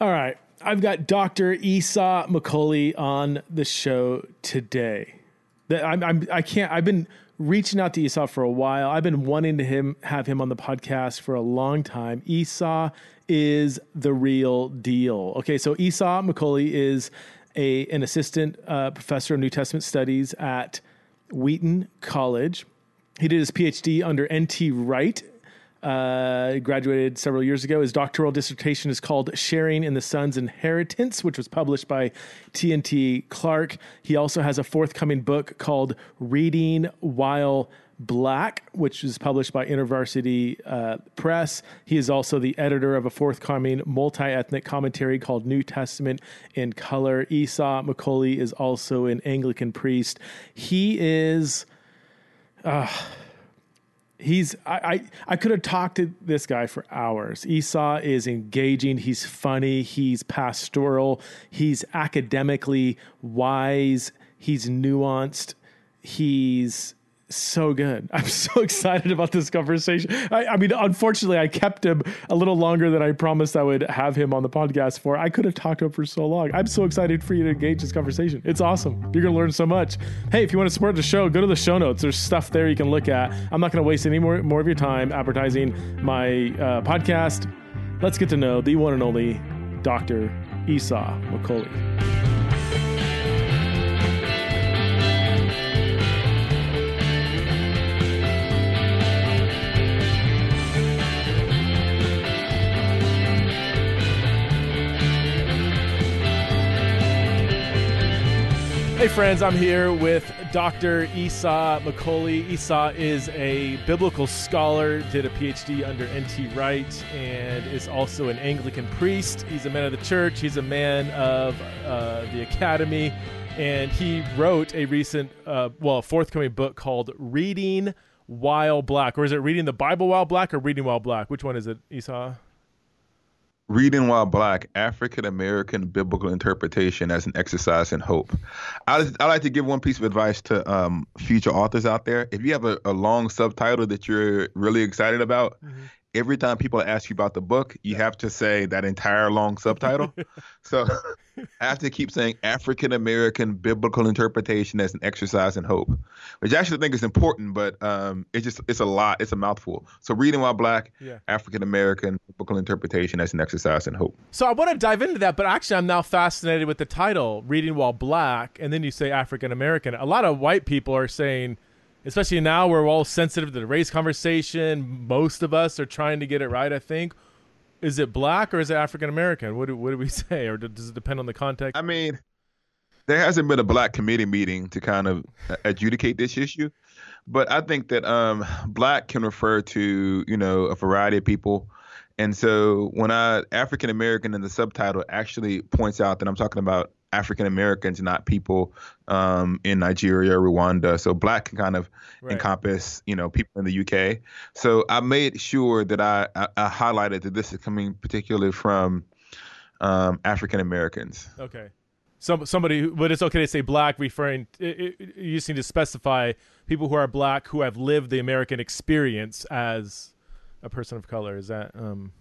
All right. I've got Dr. Esau McCaulley on the show today. That I'm, I'm I can't I've been reaching out to Esau for a while. I've been wanting to him have him on the podcast for a long time. Esau is the real deal. Okay, so Esau McCaulley is a an assistant uh, professor of New Testament studies at Wheaton College. He did his PhD under N.T. Wright uh, graduated several years ago. His doctoral dissertation is called Sharing in the Son's Inheritance, which was published by T&T Clark. He also has a forthcoming book called Reading While Black, which is published by InterVarsity uh, Press. He is also the editor of a forthcoming multi ethnic commentary called New Testament in Color. Esau McCaulley is also an Anglican priest. He is. Uh, he's I, I, I could have talked to this guy for hours. Esau is engaging, he's funny, he's pastoral, he's academically wise, he's nuanced, he's so good. I'm so excited about this conversation. I, I, mean, unfortunately, I kept him a little longer than I promised I would have him on the podcast for. I could have talked to him for so long. I'm so excited for you to engage this conversation. It's awesome. You're going to learn so much. Hey, if you want to support the show, go to the show notes. There's stuff there you can look at. I'm not going to waste any more, more of your time advertising my uh, podcast. Let's get to know the one and only Dr. Esau McCaulley. Hey, friends, I'm here with Dr. Esau McCaulley. Esau is a biblical scholar, did a PhD under N.T. Wright, and is also an Anglican priest. He's a man of the church, he's a man of uh, the academy, and he wrote a recent, uh, well, forthcoming book called Reading While Black. Or is it Reading the Bible While Black or Reading While Black? Which one is it, Esau? Reading While Black African American Biblical Interpretation as an Exercise in Hope. I, I like to give one piece of advice to um, future authors out there. If you have a, a, long subtitle that you're really excited about, mm-hmm every time people ask you about the book, you have to say that entire long subtitle. so I have to keep saying African American biblical interpretation as an exercise in hope, which I actually think is important, but um, it's just it's a lot, it's a mouthful. So reading while black, yeah. African American biblical interpretation as an exercise in hope. So I want to dive into that, but actually I'm now fascinated with the title, reading while black, and then you say African American. A lot of white people are saying especially now we're all sensitive to the race conversation. Most of us are trying to get it right. I think. Is it black or is it African American? What do, what do we say, or does it depend on the context? I mean, there hasn't been a black committee meeting to kind of adjudicate this issue, but I think that um, black can refer to you know a variety of people. And so when I African American in the subtitle actually points out that I'm talking about African Americans, not people um, in Nigeria Rwanda. So black can kind of right. encompass, you know, people in the UK. So I made sure that I, I, I highlighted that this is coming particularly from um, African Americans. Okay. Some somebody, but it's okay to say black, referring. It, it, you just need to specify people who are black who have lived the American experience as a person of color. Is that? Um...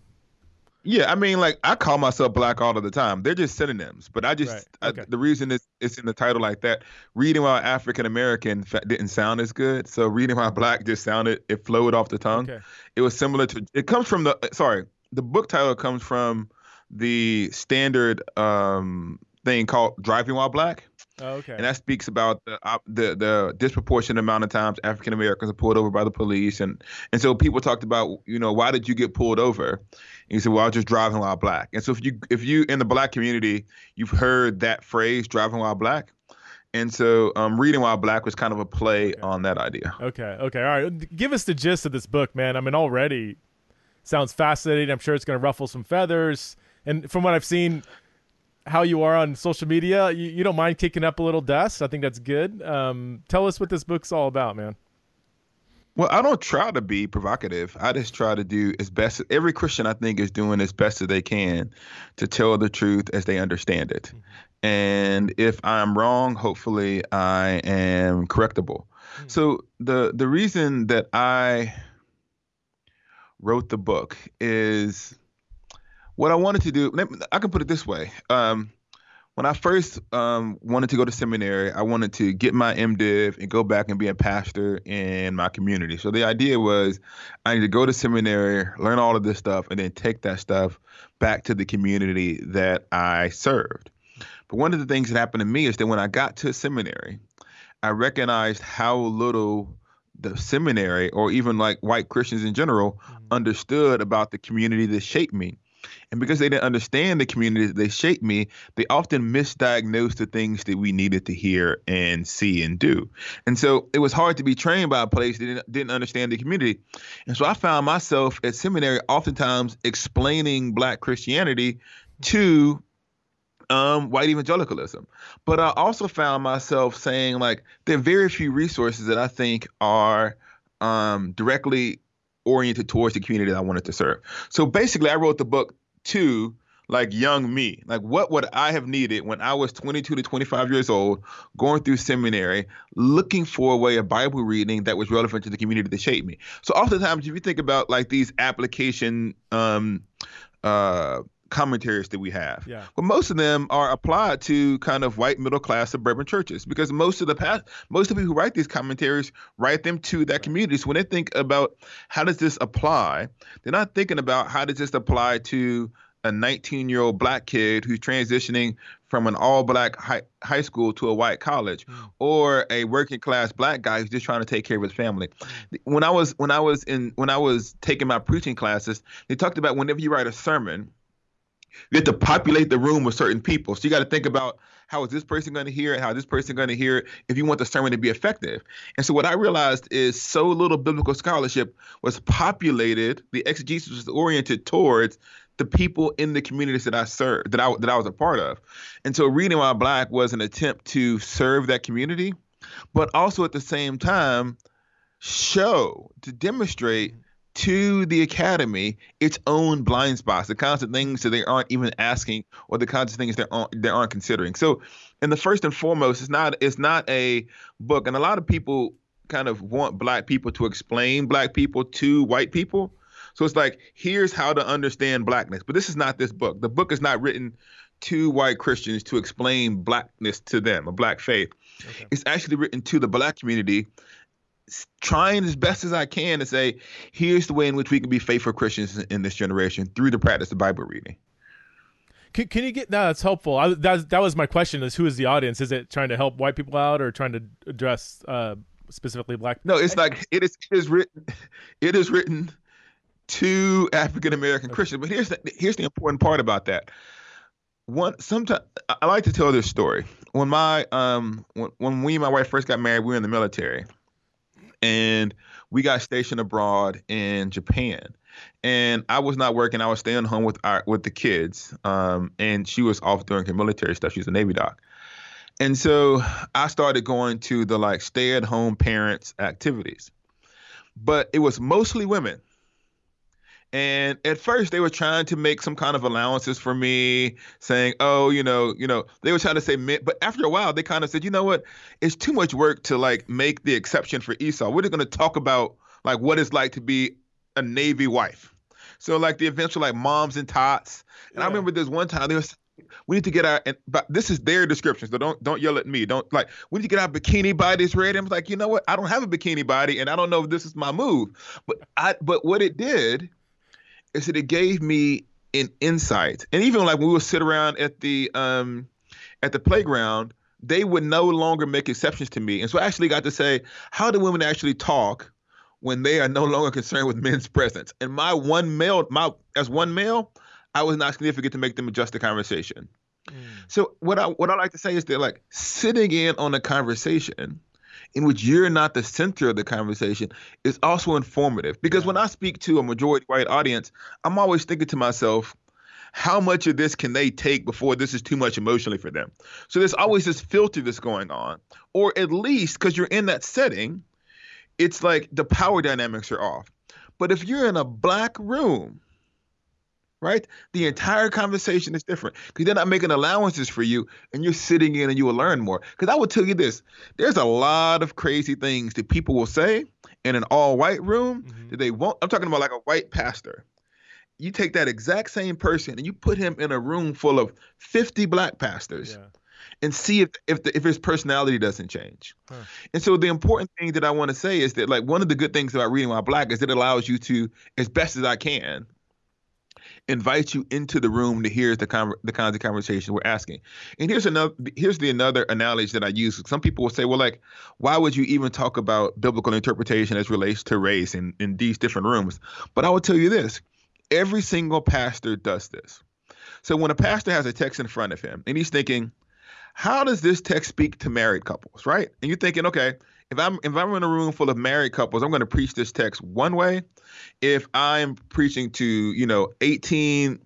Yeah, I mean, like I call myself black all of the time. They're just synonyms, but I just right. okay. I, the reason it's it's in the title like that. Reading while African American didn't sound as good, so reading while black just sounded it flowed off the tongue. Okay. It was similar to. It comes from the sorry, the book title comes from the standard um thing called Driving While Black. Oh, okay. And that speaks about the the, the disproportionate amount of times African Americans are pulled over by the police, and and so people talked about you know why did you get pulled over? And you said, well, I was just driving while black. And so if you if you in the black community, you've heard that phrase, driving while black. And so, um, reading while black was kind of a play okay. on that idea. Okay, okay, all right. Give us the gist of this book, man. I mean, already sounds fascinating. I'm sure it's going to ruffle some feathers. And from what I've seen, how you are on social media. You, you don't mind kicking up a little dust. I think that's good. Um, tell us what this book's all about, man. Well, I don't try to be provocative. I just try to do as best. Every Christian, I think, is doing as best as they can to tell the truth as they understand it. Mm-hmm. And if I'm wrong, hopefully I am correctable. Mm-hmm. So the the reason that I wrote the book is what I wanted to do, I can put it this way. Um, when I first um, wanted to go to seminary, I wanted to get my MDiv and go back and be a pastor in my community. So the idea was I need to go to seminary, learn all of this stuff, and then take that stuff back to the community that I served. But one of the things that happened to me is that when I got to seminary, I recognized how little the seminary or even like white Christians in general mm-hmm. understood about the community that shaped me. And because they didn't understand the community that they shaped me, they often misdiagnosed the things that we needed to hear and see and do. And so it was hard to be trained by a place that didn't, didn't understand the community. And so I found myself at seminary oftentimes explaining black Christianity to um, white evangelicalism. But I also found myself saying, like, there are very few resources that I think are um, directly oriented towards the community that I wanted to serve. So basically, I wrote the book to like young me. Like, what would I have needed when I was 22 to 25 years old, going through seminary, looking for a way of Bible reading that was relevant to the community that shaped me? So, oftentimes, if you think about like these application, um, uh, commentaries that we have. Yeah. But most of them are applied to kind of white middle class suburban churches because most of the past most of the people who write these commentaries write them to that community. So when they think about how does this apply, they're not thinking about how does this apply to a 19 year old black kid who's transitioning from an all black high, high school to a white college mm. or a working class black guy who's just trying to take care of his family. Mm. When I was when I was in when I was taking my preaching classes, they talked about whenever you write a sermon, you have to populate the room with certain people. So you got to think about how is this person going to hear it, how is this person going to hear it, if you want the sermon to be effective. And so what I realized is so little biblical scholarship was populated, the exegesis was oriented towards the people in the communities that I served, that I that I was a part of. And so reading while black was an attempt to serve that community, but also at the same time show to demonstrate to the academy its own blind spots, the kinds of things that they aren't even asking, or the kinds of things they aren't they aren't considering. So, and the first and foremost, it's not it's not a book, and a lot of people kind of want black people to explain black people to white people. So it's like here's how to understand blackness, but this is not this book. The book is not written to white Christians to explain blackness to them, a black faith. Okay. It's actually written to the black community trying as best as I can to say, here's the way in which we can be faithful Christians in this generation through the practice of Bible reading. Can, can you get no, that's helpful. I, that that was my question: is who is the audience? Is it trying to help white people out or trying to address uh, specifically black? People? No, it's like it is. It is written. It is written to African American okay. Christians. But here's the, here's the important part about that. One, sometimes I like to tell this story. When my um when, when we and my wife first got married, we were in the military and we got stationed abroad in Japan. And I was not working; I was staying home with our with the kids. Um, and she was off doing her military stuff. She's a Navy doc. And so I started going to the like stay at home parents activities. But it was mostly women. And at first they were trying to make some kind of allowances for me, saying, "Oh, you know, you know." They were trying to say, but after a while, they kind of said, "You know what? It's too much work to like make the exception for Esau. We're just going to talk about like what it's like to be a Navy wife." So like the eventual like moms and tots. And yeah. I remember this one time they was we need to get our and but this is their description, so don't don't yell at me. Don't like we need to get our bikini bodies ready. I'm like, you know what? I don't have a bikini body and I don't know if this is my move. But I but what it did is that it gave me an insight. And even like when we would sit around at the um at the playground, they would no longer make exceptions to me. And so I actually got to say, how do women actually talk when they are no longer concerned with men's presence? And my one male, my as one male, I was not significant to make them adjust the conversation. Mm. So what I what I like to say is that like sitting in on a conversation in which you're not the center of the conversation is also informative. Because yeah. when I speak to a majority white audience, I'm always thinking to myself, how much of this can they take before this is too much emotionally for them? So there's always this filter that's going on. Or at least because you're in that setting, it's like the power dynamics are off. But if you're in a black room right? The entire conversation is different because they're not making allowances for you and you're sitting in and you will learn more. Because I will tell you this there's a lot of crazy things that people will say in an all white room mm-hmm. that they won't. I'm talking about like a white pastor. you take that exact same person and you put him in a room full of 50 black pastors Yeah. and see if if, the, if his personality doesn't change. Huh. And so the important thing that I want to say is that like one of the good things about reading while black is it allows you to, as best as I can, invite you into the room to hear the con- the kinds of conversation we're asking. And here's another here's the another analogy that I use. Some people will say, well, like, why would you even talk about biblical interpretation as relates to race in, in these different rooms? But I will tell you this: every single pastor does this. So when a pastor has a text in front of him and he's thinking, how does this text speak to married couples, right? And you're thinking, okay, if I'm if I'm in a room full of married couples, I'm going to preach this text one way. If I'm preaching to, you know, 18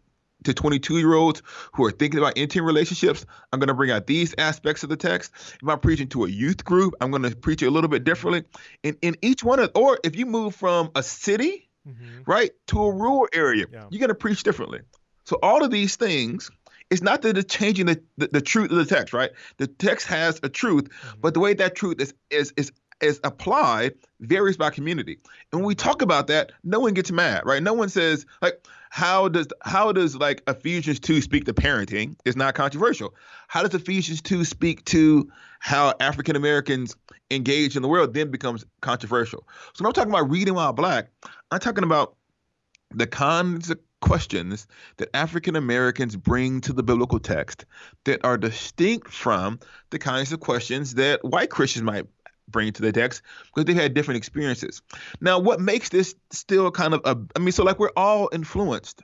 to 22 year olds who are thinking about intimate relationships, I'm going to bring out these aspects of the text. If I'm preaching to a youth group, I'm going to preach it a little bit differently. And in each one of, or if you move from a city, Mhm. right, to a rural area, Yeah. you're going to preach differently. So all of these things, it's not that it's changing the, the, the truth of the text, right? The text has a truth, Mm-hmm. but the way that truth is is is is applied varies by community. And when we talk about that, no one gets mad, right? No one says like, how does how does like Ephesians two speak to parenting? It's not controversial. How does Ephesians two speak to how African Americans engage in the world? Then becomes controversial. So when I'm talking about reading while black, I'm talking about the of questions that African Americans bring to the biblical text that are distinct from the kinds of questions that white Christians might bring to the text because they've had different experiences. Now, what makes this still kind of a, I mean, so like we're all influenced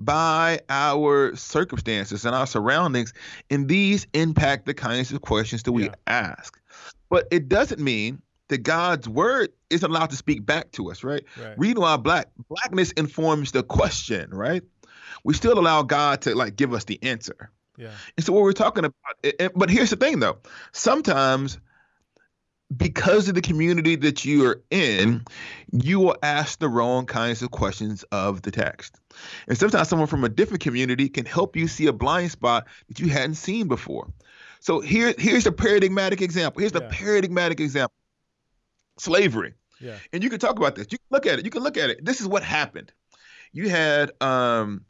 by our circumstances and our surroundings, and these impact the kinds of questions that we Yeah. ask. But it doesn't mean that God's word isn't allowed to speak back to us, right? Right. Reading while black, blackness informs the question, right? We still allow God to like give us the answer. Yeah. And so what we're talking about, but here's the thing though. Sometimes because of the community that you are in, you will ask the wrong kinds of questions of the text. And sometimes someone from a different community can help you see a blind spot that you hadn't seen before. So here, here's the paradigmatic example. Here's the Yeah. paradigmatic example. Slavery. Yeah. And you can talk about this. You can look at it. You can look at it. This is what happened. You had um,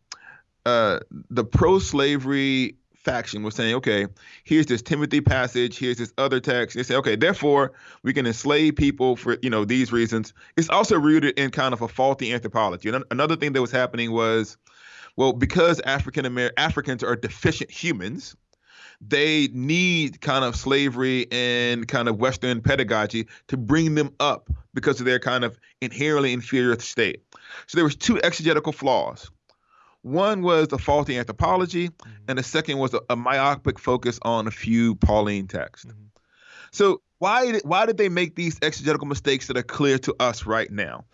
uh, the pro-slavery faction was saying, okay, here's this Timothy passage, here's this other text. They say, okay, therefore we can enslave people for you know these reasons. It's also rooted in kind of a faulty anthropology. And another thing that was happening was, well, because African Amer Africans are deficient humans, they need kind of slavery and kind of Western pedagogy to bring them up because of their kind of inherently inferior state. So there was two exegetical flaws. One was a faulty anthropology, and the second was a, a myopic focus on a few Pauline texts. Mhm. So why did, why did they make these exegetical mistakes that are clear to us right now?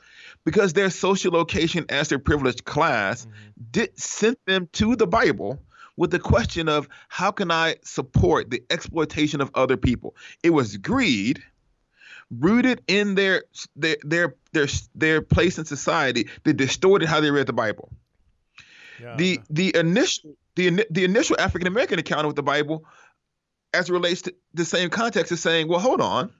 Because their social location as their privileged class Mhm. did sent them to the Bible with the question of how can I support the exploitation of other people? It was greed rooted in their their their their, their place in society that distorted how they read the Bible. Yeah. The the initial the the initial African American encounter with the Bible as it relates to the same context is saying, well, hold on.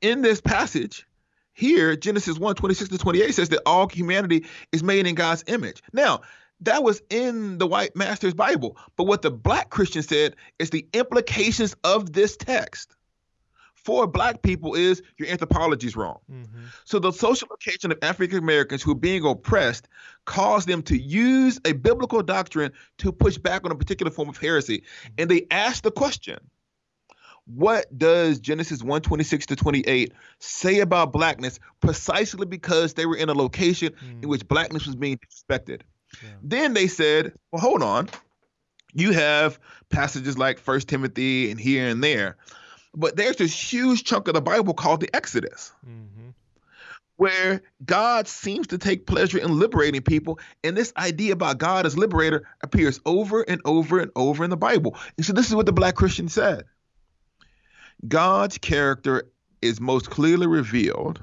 In this passage, here, Genesis 1, 26 to 28 says that all humanity is made in God's image. Now, that was in the white master's Bible. But what the black Christian said is the implications of this text for black people is your anthropology is wrong. Mhm. So the social location of African Americans who are being oppressed caused them to use a biblical doctrine to push back on a particular form of heresy. And they asked the question, what does Genesis 126 to 28 say about blackness precisely because they were in a location in Mm. which blackness was being disrespected? Yeah. Then they said, well, hold on. You have passages like First Timothy and here and there, but there's this huge chunk of the Bible called the Exodus Mhm. where God seems to take pleasure in liberating people. And this idea about God as liberator appears over and over and over in the Bible. And so this is what the black Christian said God's character is most clearly revealed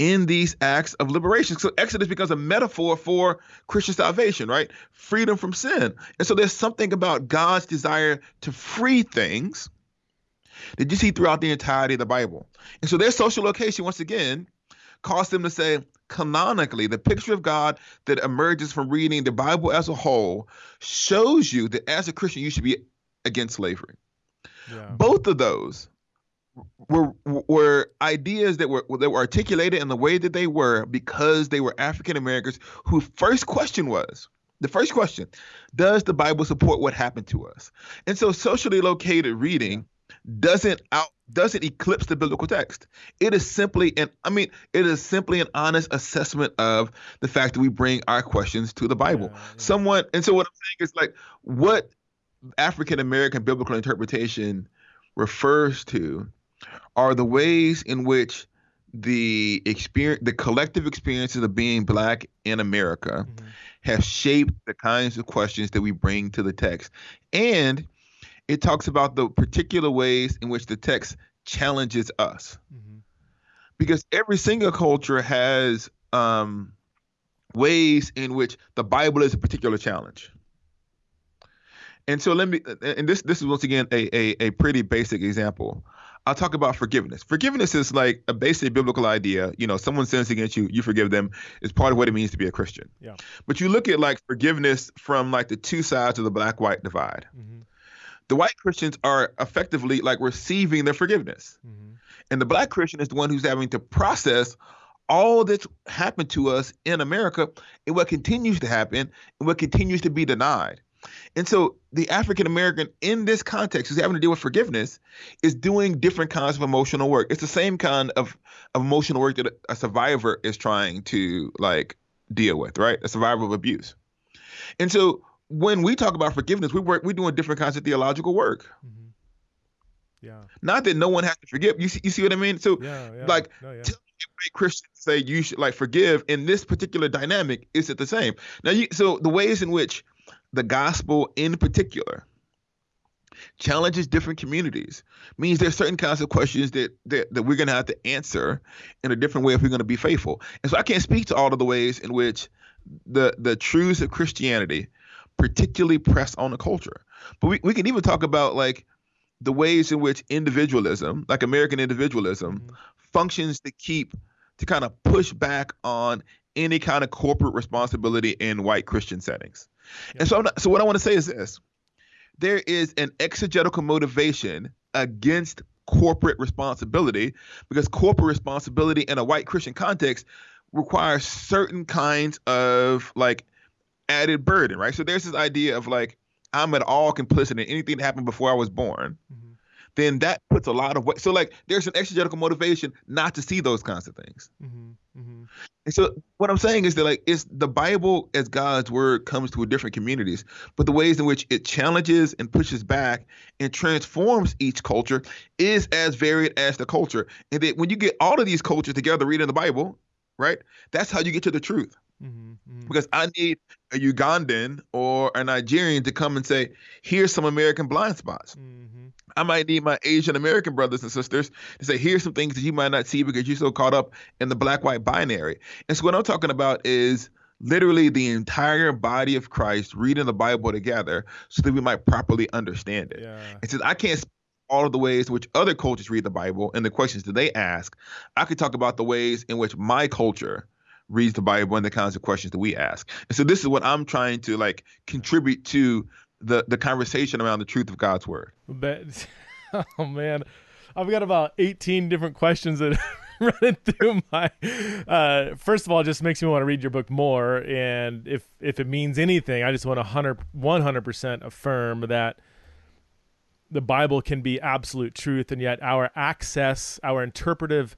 in these acts of liberation. So Exodus becomes a metaphor for Christian salvation, right? Freedom from sin. And so there's something about God's desire to free things that you see throughout the entirety of the Bible. And so their social location, once again, caused them to say, canonically, the picture of God that emerges from reading the Bible as a whole shows you that as a Christian, you should be against slavery. Yeah. Both of those were were ideas that were that were articulated in the way that they were because they were African Americans whose first question was the first question does the bible support what happened to us? And so socially located reading doesn't out doesn't eclipse the biblical text. It is simply an i mean it is simply an honest assessment of the fact that we bring our questions to the bible. Yeah, yeah. someone and so what i'm saying is like what african american biblical interpretation refers to are the ways in which the experience the collective experiences of being black in america mm-hmm have shaped the kinds of questions that we bring to the text. And it talks about the particular ways in which the text challenges us. Mm-hmm. Because every single culture has um, ways in which the Bible is a particular challenge. And so let me, and this this is once again a, a, a pretty basic example. I'll talk about forgiveness. Forgiveness is like a basic biblical idea. You know, someone sins against you, you forgive them. Is part of what it means to be a Christian. Yeah. But you look at like forgiveness from like the two sides of the black-white divide. Mm-hmm. The white Christians are effectively like receiving their forgiveness, mm-hmm. and the black Christian is the one who's having to process all that's happened to us in America and what continues to happen and what continues to be denied. And so the African American in this context who's having to deal with forgiveness is doing different kinds of emotional work. It's the same kind of, of emotional work that a survivor is trying to like deal with, right? A survivor of abuse. And so when we talk about forgiveness, we work we're doing different kinds of theological work. Mm-hmm. Yeah. Not that no one has to forgive. You see, you see what I mean? So yeah, yeah. like no, yeah. Christians say you should like forgive in this particular dynamic, is it the same? Now you so the ways in which the gospel in particular challenges different communities. Means there's certain kinds of questions that, that that we're going to have to answer in a different way if we're going to be faithful. And so i can't speak to all of the ways in which the the truths of christianity particularly press on the culture. But we, we can even talk about like the ways in which individualism like american individualism mm-hmm. functions to keep to kind of push back on any kind of corporate responsibility in white christian settings and so, not, so what I want to say is this: there is an exegetical motivation against corporate responsibility because corporate responsibility in a white Christian context requires certain kinds of like added burden, right? So there's this idea of like I'm at all complicit in anything that happened before I was born. Mm-hmm. Then that puts a lot of weight. So like there's an exegetical motivation not to see those kinds of things. Mm-hmm. Mm-hmm. And so what I'm saying is that like it's the Bible as God's word comes to different communities, but the ways in which it challenges and pushes back and transforms each culture is as varied as the culture. And that when you get all of these cultures together reading the Bible, right? That's how you get to the truth. Mm-hmm, mm-hmm. Because I need a Ugandan or a Nigerian to come and say, here's some American blind spots. Mm-hmm. I might need my Asian American brothers and sisters to say, here's some things that you might not see because you're so caught up in the black white binary. And so, what I'm talking about is literally the entire body of Christ reading the Bible together so that we might properly understand it. Yeah. It says, I can't all of the ways in which other cultures read the Bible and the questions that they ask. I could talk about the ways in which my culture reads the Bible and the kinds of questions that we ask. And so this is what I'm trying to like contribute to the the conversation around the truth of God's word. But, oh man, I've got about 18 different questions that running through my uh, first of all just makes me want to read your book more and if if it means anything i just want to 100 100% affirm that the bible can be absolute truth and yet our access our interpretive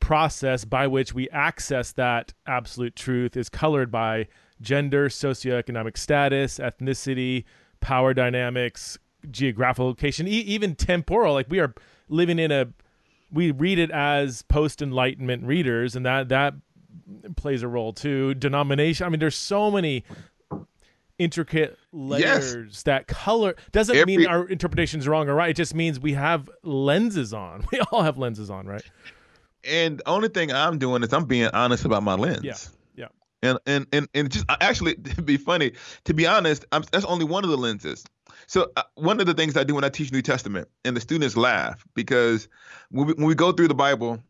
process by which we access that absolute truth is colored by gender, socioeconomic status, ethnicity, power dynamics, geographical location, e- even temporal. Like we are living in a, we read it as post Enlightenment readers, and that that plays a role too. Denomination. I mean, there's so many intricate layers yes. that color doesn't Every, mean our interpretation is wrong or right. It just means we have lenses on. We all have lenses on, right? And the only thing I'm doing is I'm being honest about my lens. Yeah. Yeah. And and and and just actually to be funny, to be honest, I'm, that's only one of the lenses. So uh, one of the things I do when I teach New Testament, and the students laugh because when we, when we go through the Bible,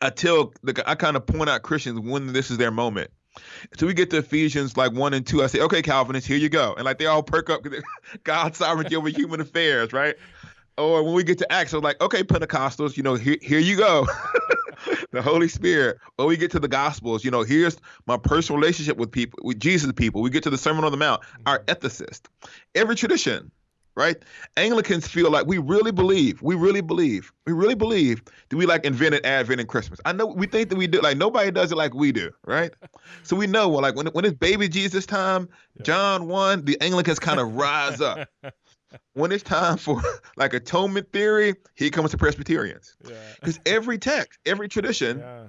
I tell the I kind of point out Christians when this is their moment. So we get to Ephesians like one and two. I say, okay, Calvinists, here you go. And like they all perk up because God's sovereignty over human affairs, right? Or when we get to Acts, I'm like, okay, Pentecostals, you know, here, here you go. the Holy Spirit. Or we get to the Gospels, you know, here's my personal relationship with people, with Jesus people. We get to the Sermon on the Mount, mm-hmm. our ethicist. Every tradition, right? Anglicans feel like we really believe, we really believe, we really believe that we like invented Advent and Christmas. I know we think that we do, like nobody does it like we do, right? so we know, well, like when when it's baby Jesus time, John one, the Anglicans kind of rise up when it's time for like atonement theory, he comes to Presbyterians. Because yeah. every text, every tradition yeah.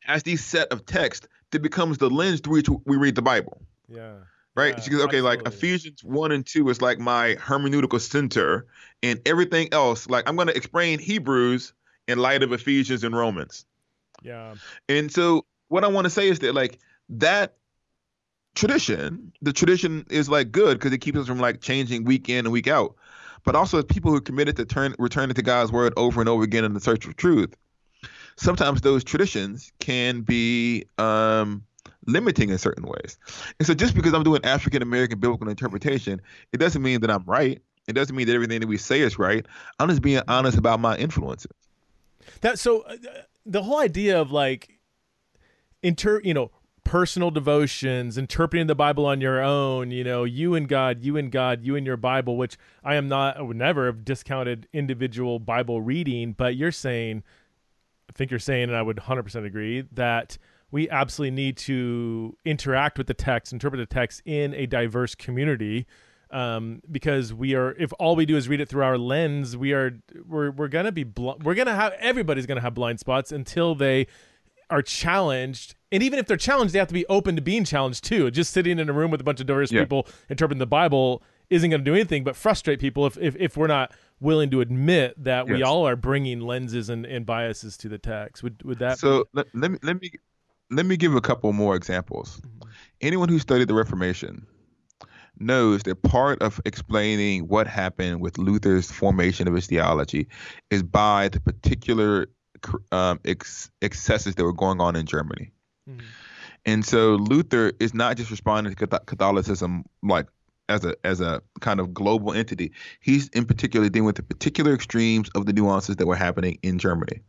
has these set of texts that becomes the lens through which we read the Bible. Yeah. Right? Yeah, goes, okay, absolutely. like Ephesians 1 and 2 is like my hermeneutical center, and everything else, like I'm going to explain Hebrews in light of Ephesians and Romans. Yeah. And so what I want to say is that, like, that tradition, the tradition is like good because it keeps us from like changing week in and week out. But also as people who are committed to turn returning to God's word over and over again in the search for truth, sometimes those traditions can be um, limiting in certain ways. And so just because I'm doing African American biblical interpretation, it doesn't mean that I'm right. It doesn't mean that everything that we say is right. I'm just being honest about my influences. That so uh, the whole idea of like inter you know personal devotions, interpreting the Bible on your own, you know, you and God, you and God, you and your Bible, which I am not, I would never have discounted individual Bible reading, but you're saying, I think you're saying, and I would 100% agree, that we absolutely need to interact with the text, interpret the text in a diverse community. Um, because we are, if all we do is read it through our lens, we are, we're, we're gonna be, bl- we're gonna have, everybody's gonna have blind spots until they are challenged and even if they're challenged they have to be open to being challenged too just sitting in a room with a bunch of diverse yeah. people interpreting the bible isn't going to do anything but frustrate people if, if, if we're not willing to admit that yes. we all are bringing lenses and, and biases to the text would would that so let, let me let me let me give a couple more examples mm-hmm. anyone who studied the reformation knows that part of explaining what happened with Luther's formation of his theology is by the particular um, ex- excesses that were going on in Germany. Mm-hmm. And so Luther is not just responding to Catholicism like as a as a kind of global entity. He's in particular dealing with the particular extremes of the nuances that were happening in Germany.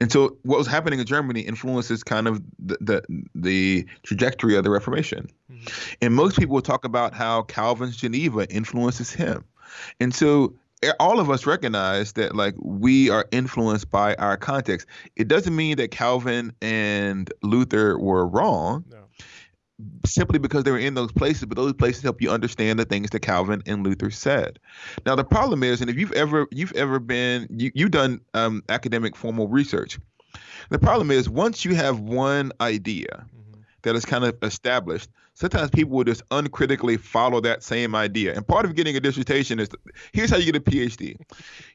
And so what was happening in Germany influences kind of the the, the trajectory of the Reformation. Mm-hmm. And most people will talk about how Calvin's Geneva influences him. And so all of us recognize that like we are influenced by our context. It doesn't mean that Calvin and Luther were wrong. No. Simply because they were in those places, but those places help you understand the things that Calvin and Luther said. Now the problem is, and if you've ever you've ever been you, you've done um, academic formal research, the problem is once you have one idea. That is kind of established, sometimes people will just uncritically follow that same idea. And part of getting a dissertation is here's how you get a PhD.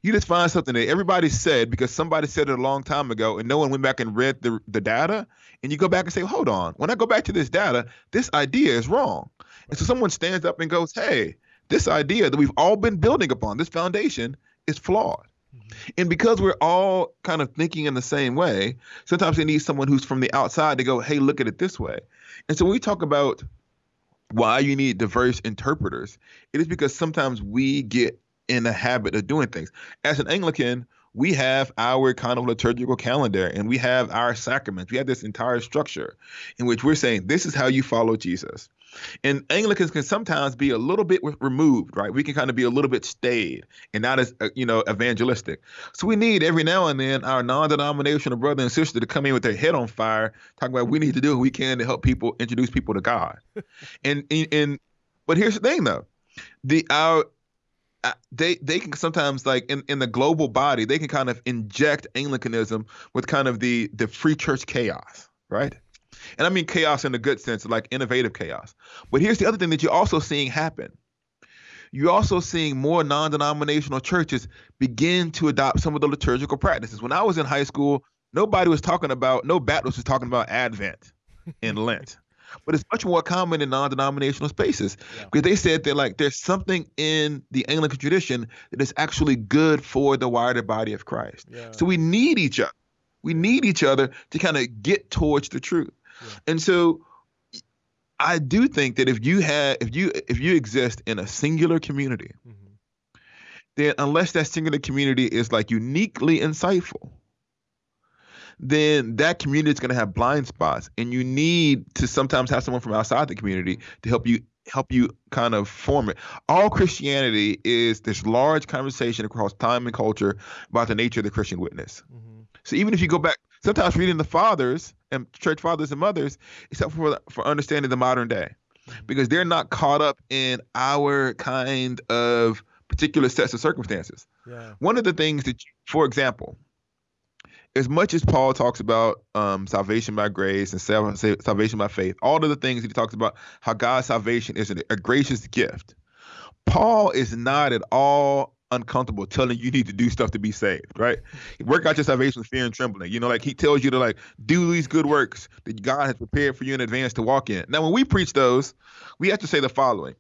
You just find something that everybody said because somebody said it a long time ago and no one went back and read the, the data. And you go back and say, hold on, when I go back to this data, this idea is wrong. And so someone stands up and goes, hey, this idea that we've all been building upon, this foundation, is flawed. And because we're all kind of thinking in the same way, sometimes they need someone who's from the outside to go, hey, look at it this way. And so when we talk about why you need diverse interpreters, it is because sometimes we get in the habit of doing things. As an Anglican, we have our kind of liturgical calendar and we have our sacraments. We have this entire structure in which we're saying this is how you follow Jesus. And Anglicans can sometimes be a little bit removed, right? We can kind of be a little bit staid and not as, uh, you know, evangelistic. So we need every now and then our non-denominational brother and sister to come in with their head on fire, talking about we need to do what we can to help people introduce people to God. and, and and but here's the thing though, the our uh, they they can sometimes like in, in the global body they can kind of inject Anglicanism with kind of the the free church chaos, right? And I mean chaos in a good sense, like innovative chaos. But here's the other thing that you're also seeing happen. You're also seeing more non denominational churches begin to adopt some of the liturgical practices. When I was in high school, nobody was talking about, no Baptist was talking about Advent and Lent. But it's much more common in non-denominational spaces yeah. because they said that like there's something in the Anglican tradition that is actually good for the wider body of Christ. Yeah. So we need each other We need each other to kind of get towards the truth. Yeah. And so I do think that if you have if you if you exist in a singular community, mm-hmm. then unless that singular community is like uniquely insightful, then that community is going to have blind spots and you need to sometimes have someone from outside the community to help you help you kind of form it. All Christianity is this large conversation across time and culture about the nature of the Christian witness. Mm-hmm. So even if you go back, sometimes reading the fathers and church fathers and mothers, except for for understanding the modern day, mm-hmm. because they're not caught up in our kind of particular sets of circumstances. Yeah. One of the things that, for example, as much as Paul talks about um, salvation by grace and salvation by faith, all of the things that he talks about how God's salvation is a gracious gift, Paul is not at all uncomfortable telling you need to do stuff to be saved, right? Work out your salvation with fear and trembling. You know, like he tells you to like do these good works that God has prepared for you in advance to walk in. Now, when we preach those, we have to say the following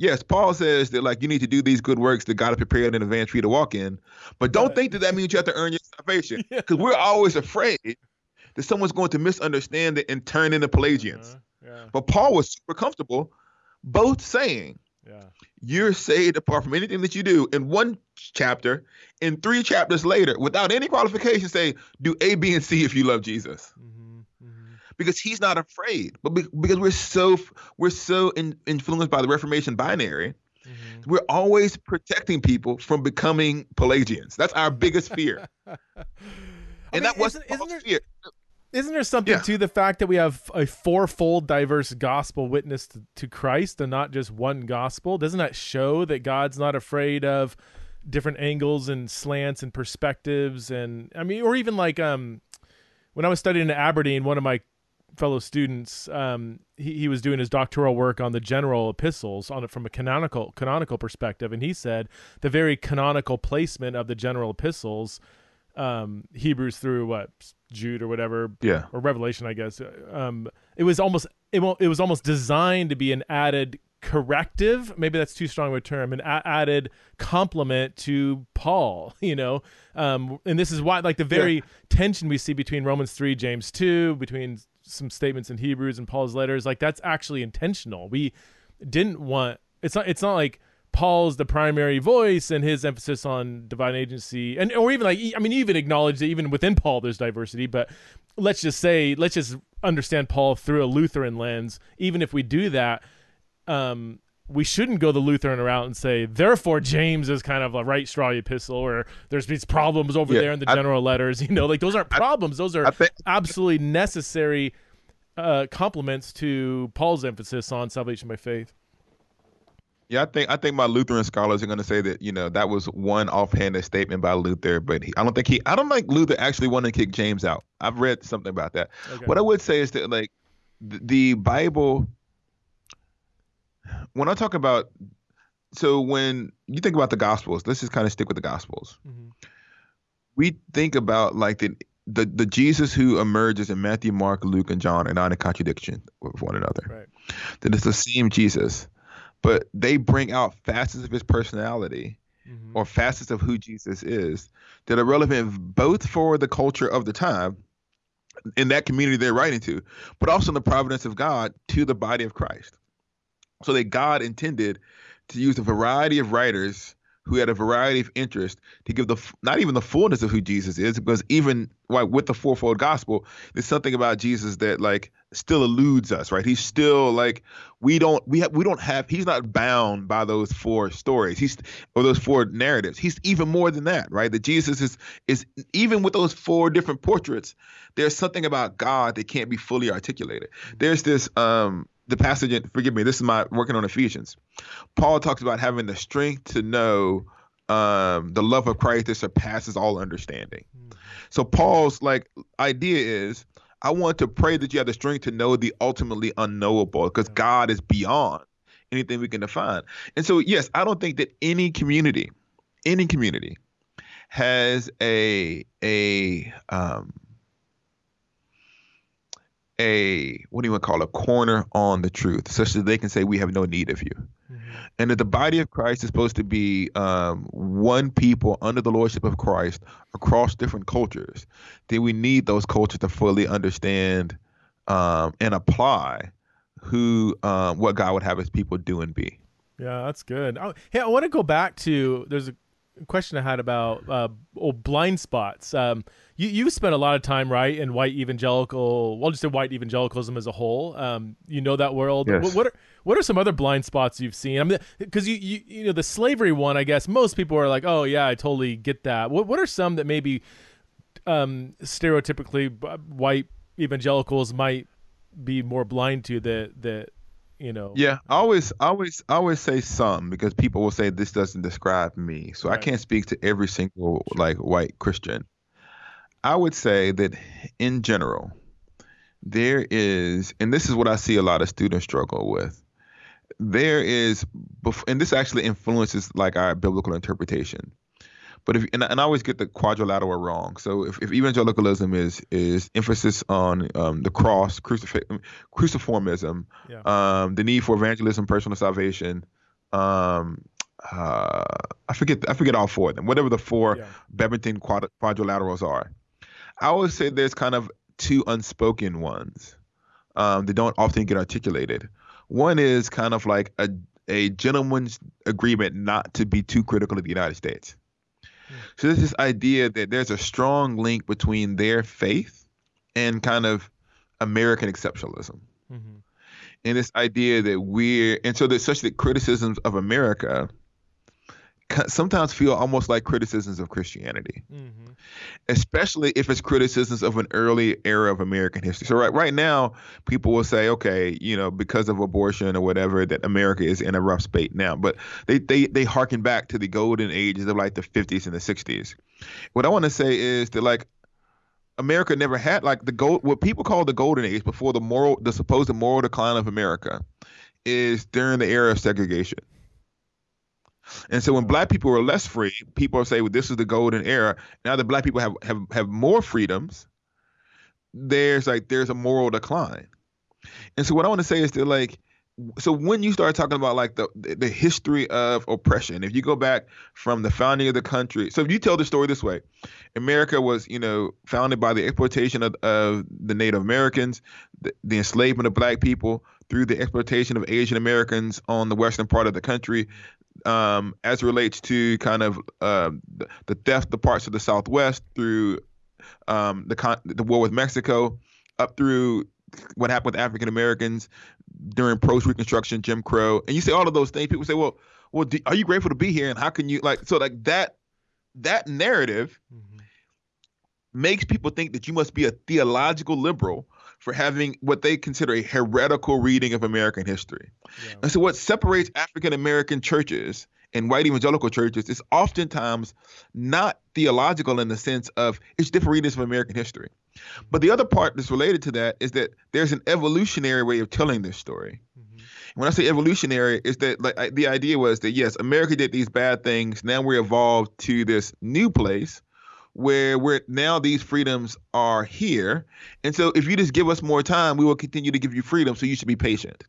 yes, Paul says that like you need to do these good works that God has prepared in advance for you to walk in, but don't think that that means you have to earn your salvation because yeah. we're always afraid that someone's going to misunderstand it and turn into Pelagians. Uh-huh. Yeah. But Paul was super comfortable both saying yeah. you're saved apart from anything that you do in one chapter, and three chapters later, without any qualification, say do A, B, and C if you love Jesus. Mm-hmm because he's not afraid. But because we're so we're so in, influenced by the Reformation binary, mm-hmm. we're always protecting people from becoming Pelagians. That's our biggest fear. and mean, that wasn't isn't, there, fear. Isn't there something yeah. to the fact that we have a fourfold diverse gospel witness to, to Christ and not just one gospel? Doesn't that show that God's not afraid of different angles and slants and perspectives and I mean or even like um when I was studying in Aberdeen, one of my fellow students, um, he, he was doing his doctoral work on the general epistles on it from a canonical canonical perspective, and he said the very canonical placement of the general epistles, um, Hebrews through what Jude or whatever, yeah, or Revelation, I guess. Um, it was almost it, it was almost designed to be an added corrective maybe that's too strong of a term an a- added complement to paul you know um, and this is why like the very yeah. tension we see between romans 3 james 2 between some statements in Hebrews and Paul's letters. Like that's actually intentional. We didn't want it's not it's not like Paul's the primary voice and his emphasis on divine agency and or even like I mean even acknowledge that even within Paul there's diversity, but let's just say let's just understand Paul through a Lutheran lens. Even if we do that, um, we shouldn't go the Lutheran route and say, therefore, James is kind of a right straw epistle, or there's these problems over yeah, there in the general I, letters. You know, like those aren't problems; those are think, absolutely necessary uh, complements to Paul's emphasis on salvation by faith. Yeah, I think I think my Lutheran scholars are going to say that you know that was one offhanded statement by Luther, but he, I don't think he I don't think Luther actually wanted to kick James out. I've read something about that. Okay. What I would say is that like the, the Bible when I talk about, so when you think about the Gospels, let's just kind of stick with the Gospels. Mm-hmm. We think about like the, the the Jesus who emerges in Matthew, Mark, Luke, and John are not in contradiction with one another. Right. That it's the same Jesus, but they bring out facets of his personality mm-hmm. or facets of who Jesus is that are relevant both for the culture of the time in that community they're writing to, but also in the providence of God to the body of Christ so that God intended to use a variety of writers who had a variety of interest to give the not even the fullness of who Jesus is, because even like with the fourfold gospel, there's something about Jesus that like still eludes us, right? He's still like we don't we have we don't have he's not bound by those four stories. He's or those four narratives. He's even more than that, right? That Jesus is is even with those four different portraits, there's something about God that can't be fully articulated. There's this um the passage, and forgive me, this is my working on Ephesians. Paul talks about having the strength to know um, the love of Christ that surpasses all understanding. Mm. So Paul's like idea is, I want to pray that you have the strength to know the ultimately unknowable, because. God is beyond anything we can define. And so, yes, I don't think that any community, any community, has a a um, a what do you want to call a corner on the truth, such that they can say we have no need of you. And that the body of Christ is supposed to be um, one people under the lordship of Christ across different cultures, then we need those cultures to fully understand um, and apply who um, what God would have his people do and be. Yeah, that's good. Oh, hey, I want to go back to there's a question I had about uh, oh, blind spots. Um, you you spent a lot of time right in white evangelical, well, just in white evangelicalism as a whole. Um, you know that world. Yes. What, what are what are some other blind spots you've seen? I mean, because you, you you know the slavery one, I guess most people are like, oh yeah, I totally get that. What what are some that maybe um, stereotypically white evangelicals might be more blind to that that you know? Yeah, I always, I always, I always say some because people will say this doesn't describe me, so I can't speak to every single like white Christian. I would say that in general, there is, and this is what I see a lot of students struggle with. There is, and this actually influences like our biblical interpretation. But if and, I- and I always get the quadrilateral wrong. So if, if evangelicalism is is emphasis on um, the cross, crucif- cruciformism, Yeah. um, the need for evangelism, personal salvation, um, uh, I forget I forget all four of them. Whatever the four Yeah. Quad- quadrilaterals are, I always say there's kind of two unspoken ones um, that don't often get articulated. One is kind of like a a gentleman's agreement not to be too critical of the United States. So there's this idea that there's a strong link between their faith and kind of American exceptionalism. hmm And this idea that we're, and so there's such that criticisms of America ca- sometimes feel almost like criticisms of Christianity, hmm especially if it's criticisms of an early era of American history. So right right now, people will say, okay, you know, because of abortion or whatever, that America is in a rough spate now. But they they they harken back to the golden ages of like the 50s and the 60s. What I want to say is that like America never had like the gold what people call the golden age before the moral the supposed moral decline of America is during the era of segregation. And so when black people were less free, people say, well, this is the golden era. Now that black people have, have, have more freedoms, there's like there's a moral decline. And so what I want to say is that like so when you start talking about like the the history of oppression, if you go back from the founding of the country, so if you tell the story this way, America was you know founded by the exploitation of, of the Native Americans, the, the enslavement of black people through the exploitation of Asian Americans on the western part of the country, um, as it relates to kind of um, the, the theft of parts of the Southwest through um, the con- the war with Mexico, up through what happened with African Americans during post Reconstruction, Jim Crow, and you say all of those things. People say, "Well, well, do, are you grateful to be here?" And how can you like so like that that narrative hmm makes people think that you must be a theological liberal for having what they consider a heretical reading of American history. Yeah. And so, what separates African American churches and white evangelical churches is oftentimes not theological in the sense of it's different readings of American history. But the other part that's related to that is that there's an evolutionary way of telling this story. Mhm. When I say evolutionary, is that like I- the idea was that yes, America did these bad things. Now we're evolved to this new place where we're now these freedoms are here. And so if you just give us more time, we will continue to give you freedom. So you should be patient.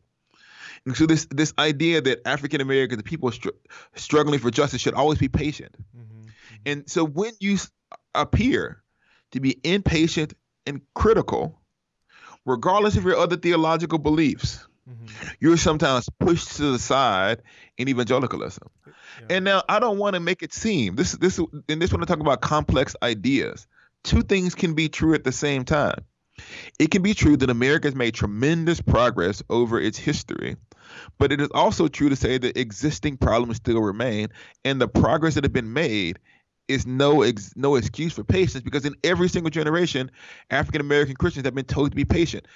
And so this this idea that African Americans, the people str- struggling for justice, should always be patient. Mhm. And so when you appear to be impatient and critical, regardless of your other theological beliefs, Mhm. you're sometimes pushed to the side in evangelicalism. Yeah. And now I don't want to make it seem this this in this when I talk about complex ideas, two things can be true at the same time. It can be true that America has made tremendous progress over its history, but it is also true to say that existing problems still remain, and the progress that has been made is no ex, no excuse for patience because in every single generation, African American Christians have been told to be patient.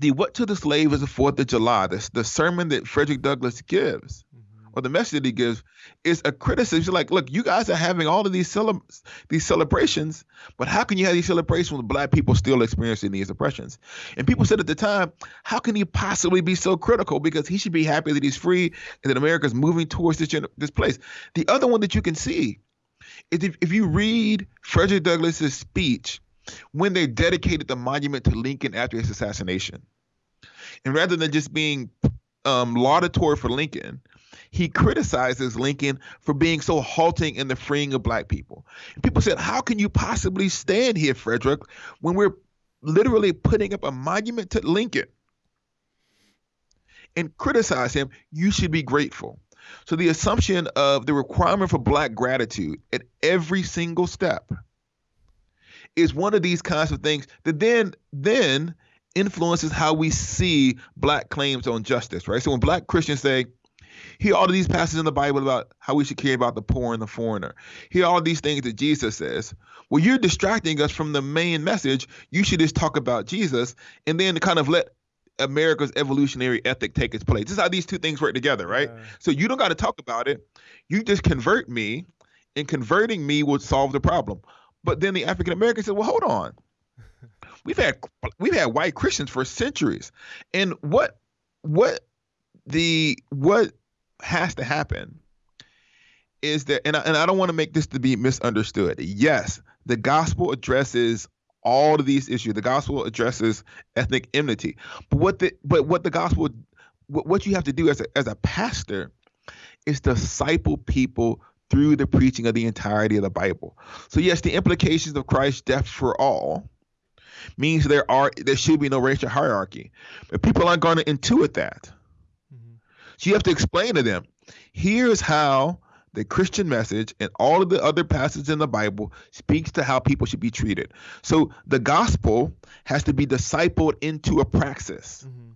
The "What to the Slave" is the Fourth of July. The, the sermon that Frederick Douglass gives Mhm. or the message that he gives is a criticism. He's like, look, you guys are having all of these cele- these celebrations, but how can you have these celebrations when black people still experiencing these oppressions? And people said at the time, how can he possibly be so critical? Because he should be happy that he's free and that America's moving towards this this place. The other one that you can see is if, if you read Frederick Douglass's speech when they dedicated the monument to Lincoln after his assassination, and rather than just being um, laudatory for Lincoln, he criticizes Lincoln for being so halting in the freeing of black people. And people said, How can you possibly stand here, Frederick, when we're literally putting up a monument to Lincoln and criticize him? You should be grateful. So the assumption of the requirement for black gratitude at every single step is one of these kinds of things that then then influences how we see black claims on justice, right? So when black Christians say, Hear all of these passages in the Bible about how we should care about the poor and the foreigner. Hear all these things that Jesus says. Well, you're distracting us from the main message. You should just talk about Jesus and then kind of let America's evolutionary ethic take its place. This is how these two things work together, right? Yeah. So you don't got to talk about it. You just convert me, and converting me would solve the problem. But then the African American said, "Well, hold on. We've had we've had white Christians for centuries, and what what the what has to happen is that, and I, and I don't want to make this to be misunderstood. Yes, the gospel addresses all of these issues. The gospel addresses ethnic enmity, but what the but what the gospel what, you have to do as a, as a pastor is disciple people through the preaching of the entirety of the Bible. So yes, the implications of Christ's death for all means there are there should be no racial hierarchy, but people aren't going to intuit that. So you have to explain to them here's how the Christian message and all of the other passages in the Bible speaks to how people should be treated. So the gospel has to be discipled into a praxis. Mm-hmm.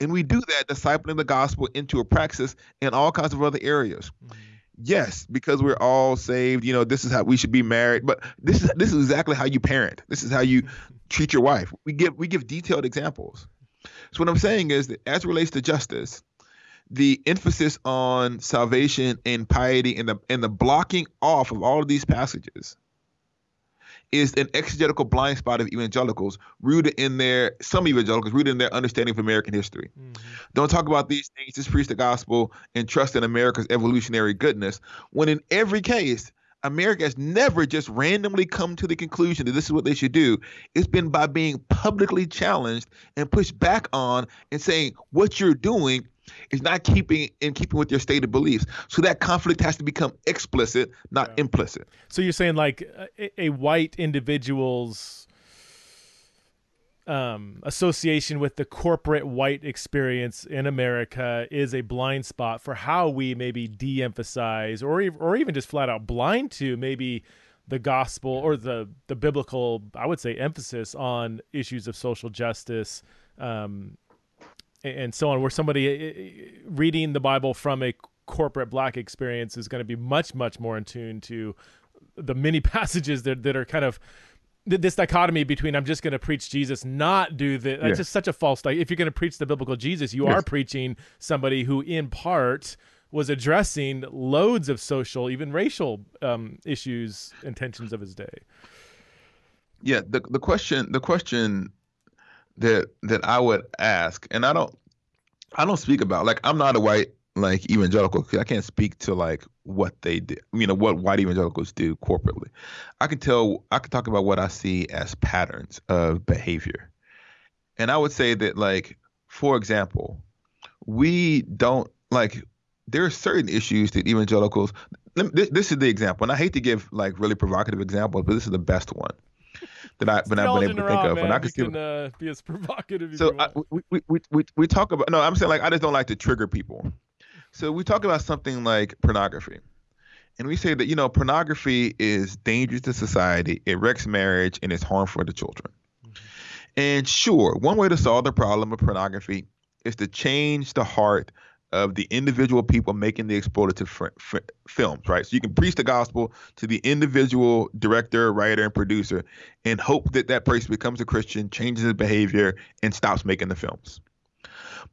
And we do that, discipling the gospel into a praxis in all kinds of other areas. Mm-hmm. Yes, because we're all saved. You know, this is how we should be married. But this is this is exactly how you parent. This is how you treat your wife. We give we give detailed examples. So what I'm saying is that as it relates to justice, the emphasis on salvation and piety and the and the blocking off of all of these passages is an exegetical blind spot of evangelicals rooted in their some evangelicals rooted in their understanding of American history. Mm-hmm. Don't talk about these things, just preach the gospel and trust in America's evolutionary goodness. When in every case, America has never just randomly come to the conclusion that this is what they should do. It's been by being publicly challenged and pushed back on and saying what you're doing is not keeping in keeping with your stated beliefs. So that conflict has to become explicit, not yeah. implicit. So you're saying like a, a white individual's um, association with the corporate white experience in America is a blind spot for how we maybe de-emphasize or or even just flat out blind to maybe the gospel or the the biblical I would say emphasis on issues of social justice um, and so on, where somebody uh, uh, reading the Bible from a corporate black experience is going to be much, much more in tune to the many passages that, that are kind of this dichotomy between I'm just going to preach Jesus, not do the. That's just such a false. Like, if you're going to preach the biblical Jesus, you yes. are preaching somebody who, in part, was addressing loads of social, even racial um, issues and tensions of his day. Yeah, the the question the question that that I would ask, and I don't I don't speak about like I'm not a white like evangelical. I can't speak to like what they do, you know, what white evangelicals do corporately. I can tell, I can talk about what I see as patterns of behavior, and I would say that like, for example, we don't like. There are certain issues that evangelicals. This, this is the example, and I hate to give like really provocative examples, but this is the best one that been, I've been able to think of. Man. And I can can uh, be as provocative. So I, we, we, we, we talk about no, I'm saying like I just don't like to trigger people. So we talk about something like pornography. And we say that, you know, pornography is dangerous to society, it wrecks marriage, and it's harmful to children. Mm-hmm. And sure, one way to solve the problem of pornography is to change the heart of the individual people making the exploitative fr- fr- films, right? So you can preach the gospel to the individual director, writer, and producer, and hope that that person becomes a Christian, changes his behavior, and stops making the films.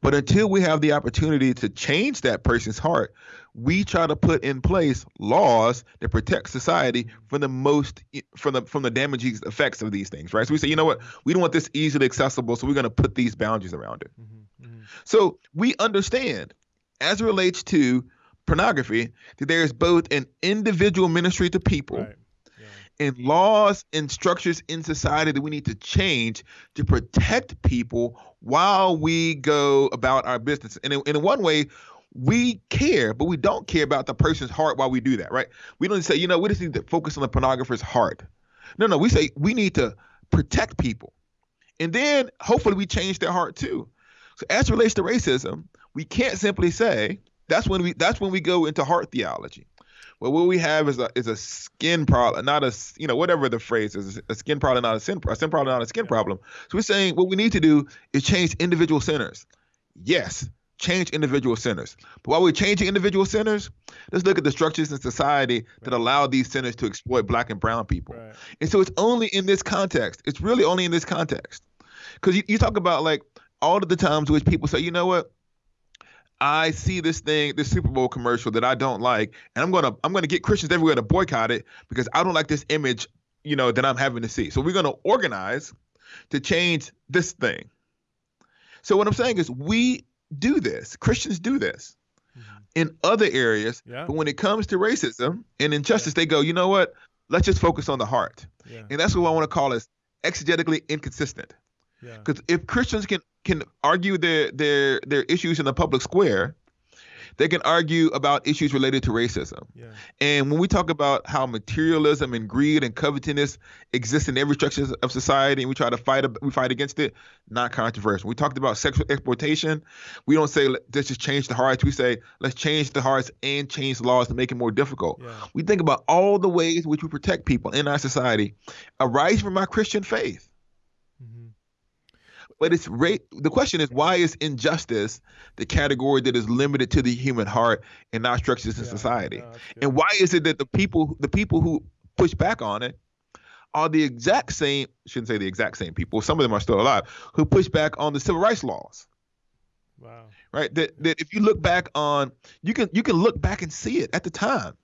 But until we have the opportunity to change that person's heart, we try to put in place laws that protect society from the most from the from the damaging effects of these things, right? So we say, you know what, we don't want this easily accessible, so we're going to put these boundaries around it. Mm-hmm, mm-hmm. So we understand as it relates to pornography that there is both an individual ministry to people right. yeah. and laws and structures in society that we need to change to protect people while we go about our business. And in, in one way, we care, but we don't care about the person's heart while we do that, right? We don't say, you know, we just need to focus on the pornographer's heart. No, no, we say we need to protect people. And then hopefully we change their heart too. So as it relates to racism, we can't simply say that's when we that's when we go into heart theology. Well, what we have is a is a skin problem, not a you know whatever the phrase is, a skin problem, not a sin, a sin problem, not a skin problem. So we're saying what we need to do is change individual sinners. Yes, change individual sinners. But while we're changing individual sinners, let's look at the structures in society that allow these sinners to exploit black and brown people. Right. And so it's only in this context. It's really only in this context. Because you, you talk about like all of the times which people say, you know what? I see this thing, this Super Bowl commercial that I don't like, and I'm gonna I'm gonna get Christians everywhere to boycott it because I don't like this image, you know, that I'm having to see. So we're gonna organize to change this thing. So what I'm saying is we do this. Christians do this mm-hmm. in other areas, yeah. but when it comes to racism and injustice, yeah. they go, you know what? Let's just focus on the heart, yeah. and that's what I want to call is exegetically inconsistent. Because if Christians can can argue their their their issues in the public square, they can argue about issues related to racism. Yeah. And when we talk about how materialism and greed and covetousness exist in every structure of society, and we try to fight we fight against it, not controversial. We talked about sexual exploitation. We don't say let's just change the hearts. We say let's change the hearts and change the laws to make it more difficult. Yeah. We think about all the ways in which we protect people in our society arise from our Christian faith. But it's ra- the question is why is injustice the category that is limited to the human heart and not structures in yeah, society? Yeah, and why is it that the people the people who push back on it are the exact same shouldn't say the exact same people, some of them are still alive, who push back on the civil rights laws. Wow. Right? That that if you look back on you can you can look back and see it at the time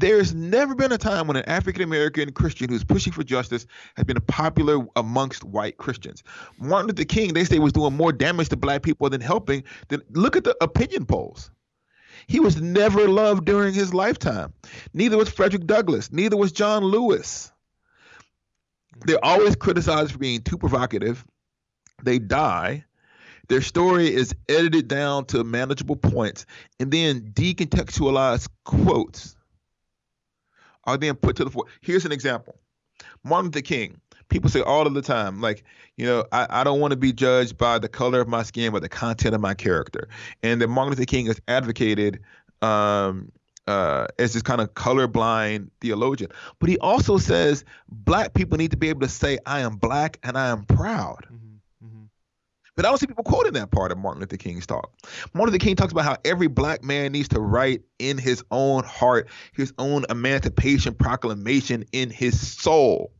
there's never been a time when an African American Christian who's pushing for justice has been popular amongst white Christians. Martin Luther King, they say, was doing more damage to black people than helping. Then look at the opinion polls. He was never loved during his lifetime. Neither was Frederick Douglass. Neither was John Lewis. They're always criticized for being too provocative. They die. Their story is edited down to manageable points and then decontextualized quotes are then put to the fore. Here's an example Martin Luther King. People say all of the time, like, you know, I, I don't want to be judged by the color of my skin, but the content of my character. And that Martin Luther King has advocated um, uh, as this kind of colorblind theologian. But he also says black people need to be able to say, I am black and I am proud. Mm-hmm. But I don't see people quoting that part of Martin Luther King's talk. Martin Luther King talks about how every black man needs to write in his own heart his own emancipation proclamation in his soul.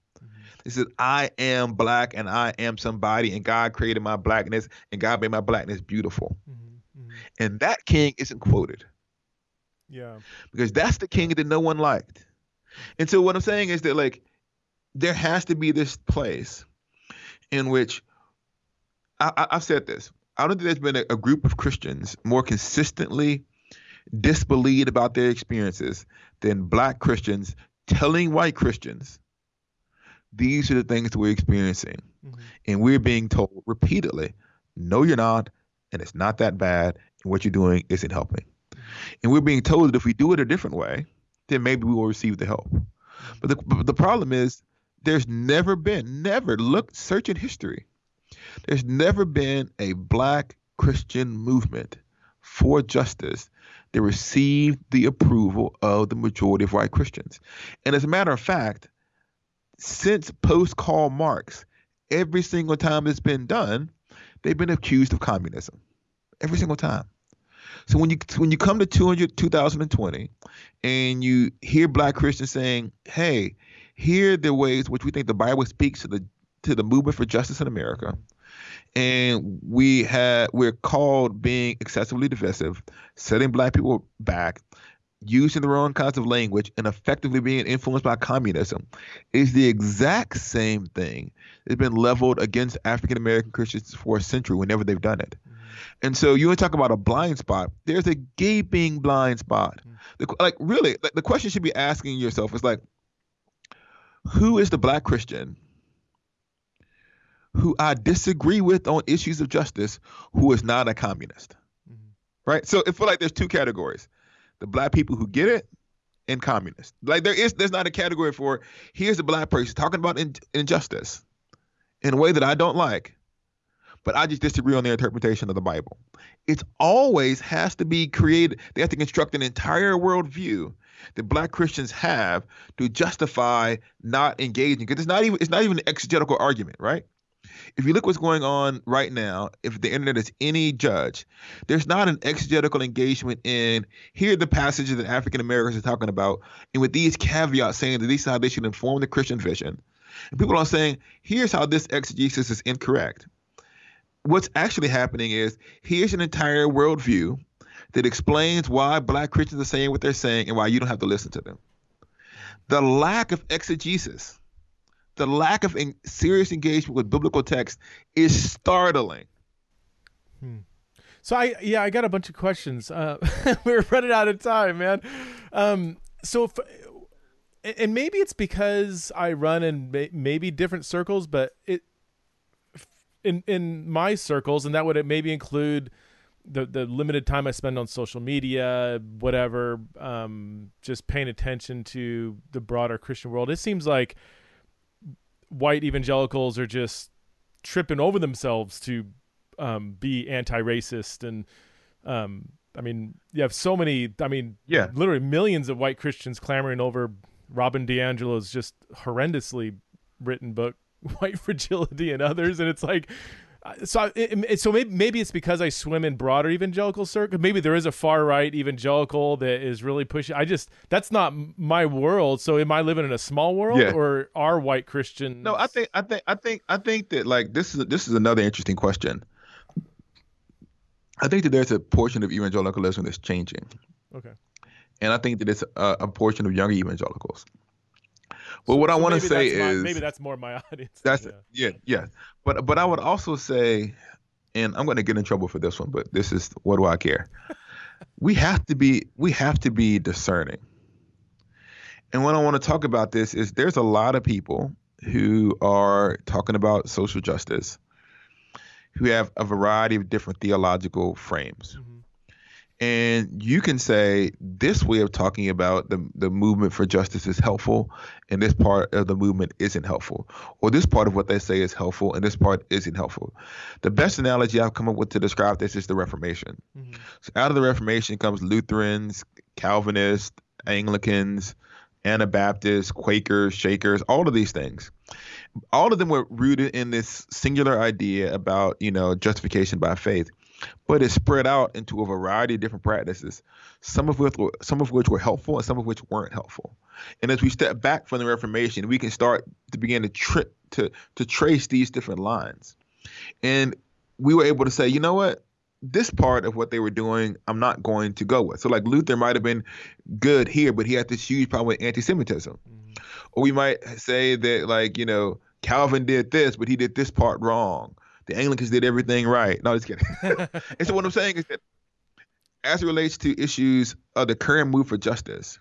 He says, I am black and I am somebody, and God created my blackness, and God made my blackness beautiful. Mm-hmm. Mm-hmm. And that king isn't quoted. Yeah. Because that's the king that no one liked. And so what I'm saying is that like there has to be this place in which I, have said this. I don't think there's been a, a group of Christians more consistently disbelieved about their experiences than black Christians telling white Christians these are the things we're experiencing. Mm-hmm. And we're being told repeatedly, no, you're not, and it's not that bad, and what you're doing isn't helping. Mm-hmm. And we're being told that if we do it a different way, then maybe we will receive the help. Mm-hmm. But the, but the problem is, there's never been, never, look, search in history there's never been a black Christian movement for justice that received the approval of the majority of white Christians. And as a matter of fact, since post Karl Marx, every single time it's been done, they've been accused of communism. Every single time. So when you when you come to 200, 2020 and you hear black Christians saying, "Hey, here are the ways which we think the Bible speaks to the to the movement for justice in America," and we had we're called being excessively divisive, setting black people back, using the wrong kinds of language, and effectively being influenced by communism is the exact same thing that's been leveled against African American Christians for a century whenever they've done it. Mm-hmm. And so you want to talk about a blind spot. There's a gaping blind spot. Mm-hmm. The, like really, like, the question should be asking yourself is like, who is the black Christian who I disagree with on issues of justice who is not a communist? Mm-hmm. Right? So it feel like there's two categories. The black people who get it and communists. Like there is there's not a category for here's a black person talking about in, injustice in a way that I don't like. But I just disagree on their interpretation of the Bible. It's always has to be created. They have to construct an entire worldview that black Christians have to justify not engaging. Because it's not even it's not even an exegetical argument, right? If you look what's going on right now, if the internet is any judge, there's not an exegetical engagement in here are the passages that African Americans are talking about, and with these caveats saying that these are how they should inform the Christian vision. And people are saying, here's how this exegesis is incorrect. What's actually happening is here's an entire worldview that explains why black Christians are saying what they're saying and why you don't have to listen to them. The lack of exegesis, the lack of serious engagement with biblical text is startling. Hmm. So I yeah I got a bunch of questions. Uh, we're running out of time, man. Um, so if, and maybe it's because I run in may, maybe different circles, but it in in my circles, and that would maybe include the the limited time I spend on social media, whatever, um, just paying attention to the broader Christian world. It seems like white evangelicals are just tripping over themselves to um, be anti-racist and um, I mean, you have so many. I mean, yeah, literally millions of white Christians clamoring over Robin DiAngelo's just horrendously written book, White Fragility, and others, and it's like. So, it, so maybe, maybe it's because I swim in broader evangelical circles. Maybe there is a far right evangelical that is really pushing. I just that's not my world. So, am I living in a small world, yeah. or are white Christians? No, I think I think I think I think that like this is this is another interesting question. I think that there's a portion of evangelicalism that's changing. Okay and I think that it's a, a portion of younger evangelicals. But so, what I want to say is my, maybe that's more my audience. That's yeah. yeah, yeah. But but I would also say, and I'm going to get in trouble for this one, but this is what do I care? we have to be we have to be discerning. And what I want to talk about this is there's a lot of people who are talking about social justice who have a variety of different theological frames. Mm-hmm. And you can say this way of talking about the, the movement for justice is helpful, and this part of the movement isn't helpful. Or this part of what they say is helpful, and this part isn't helpful. The best analogy I've come up with to describe this is the Reformation. Mm-hmm. So out of the Reformation comes Lutherans, Calvinists, Anglicans, Anabaptists, Quakers, Shakers, all of these things. All of them were rooted in this singular idea about, you know, justification by faith but it's spread out into a variety of different practices, some of which some of which were helpful and some of which weren't helpful. And as we step back from the Reformation, we can start to begin to tri- to to trace these different lines, and we were able to say, you know what, this part of what they were doing, I'm not going to go with. So like Luther might have been good here, but he had this huge problem with anti-Semitism, mm-hmm. or we might say that like you know Calvin did this, but he did this part wrong the Anglicans did everything right. No, just kidding. and so what I'm saying is that as it relates to issues of the current move for justice,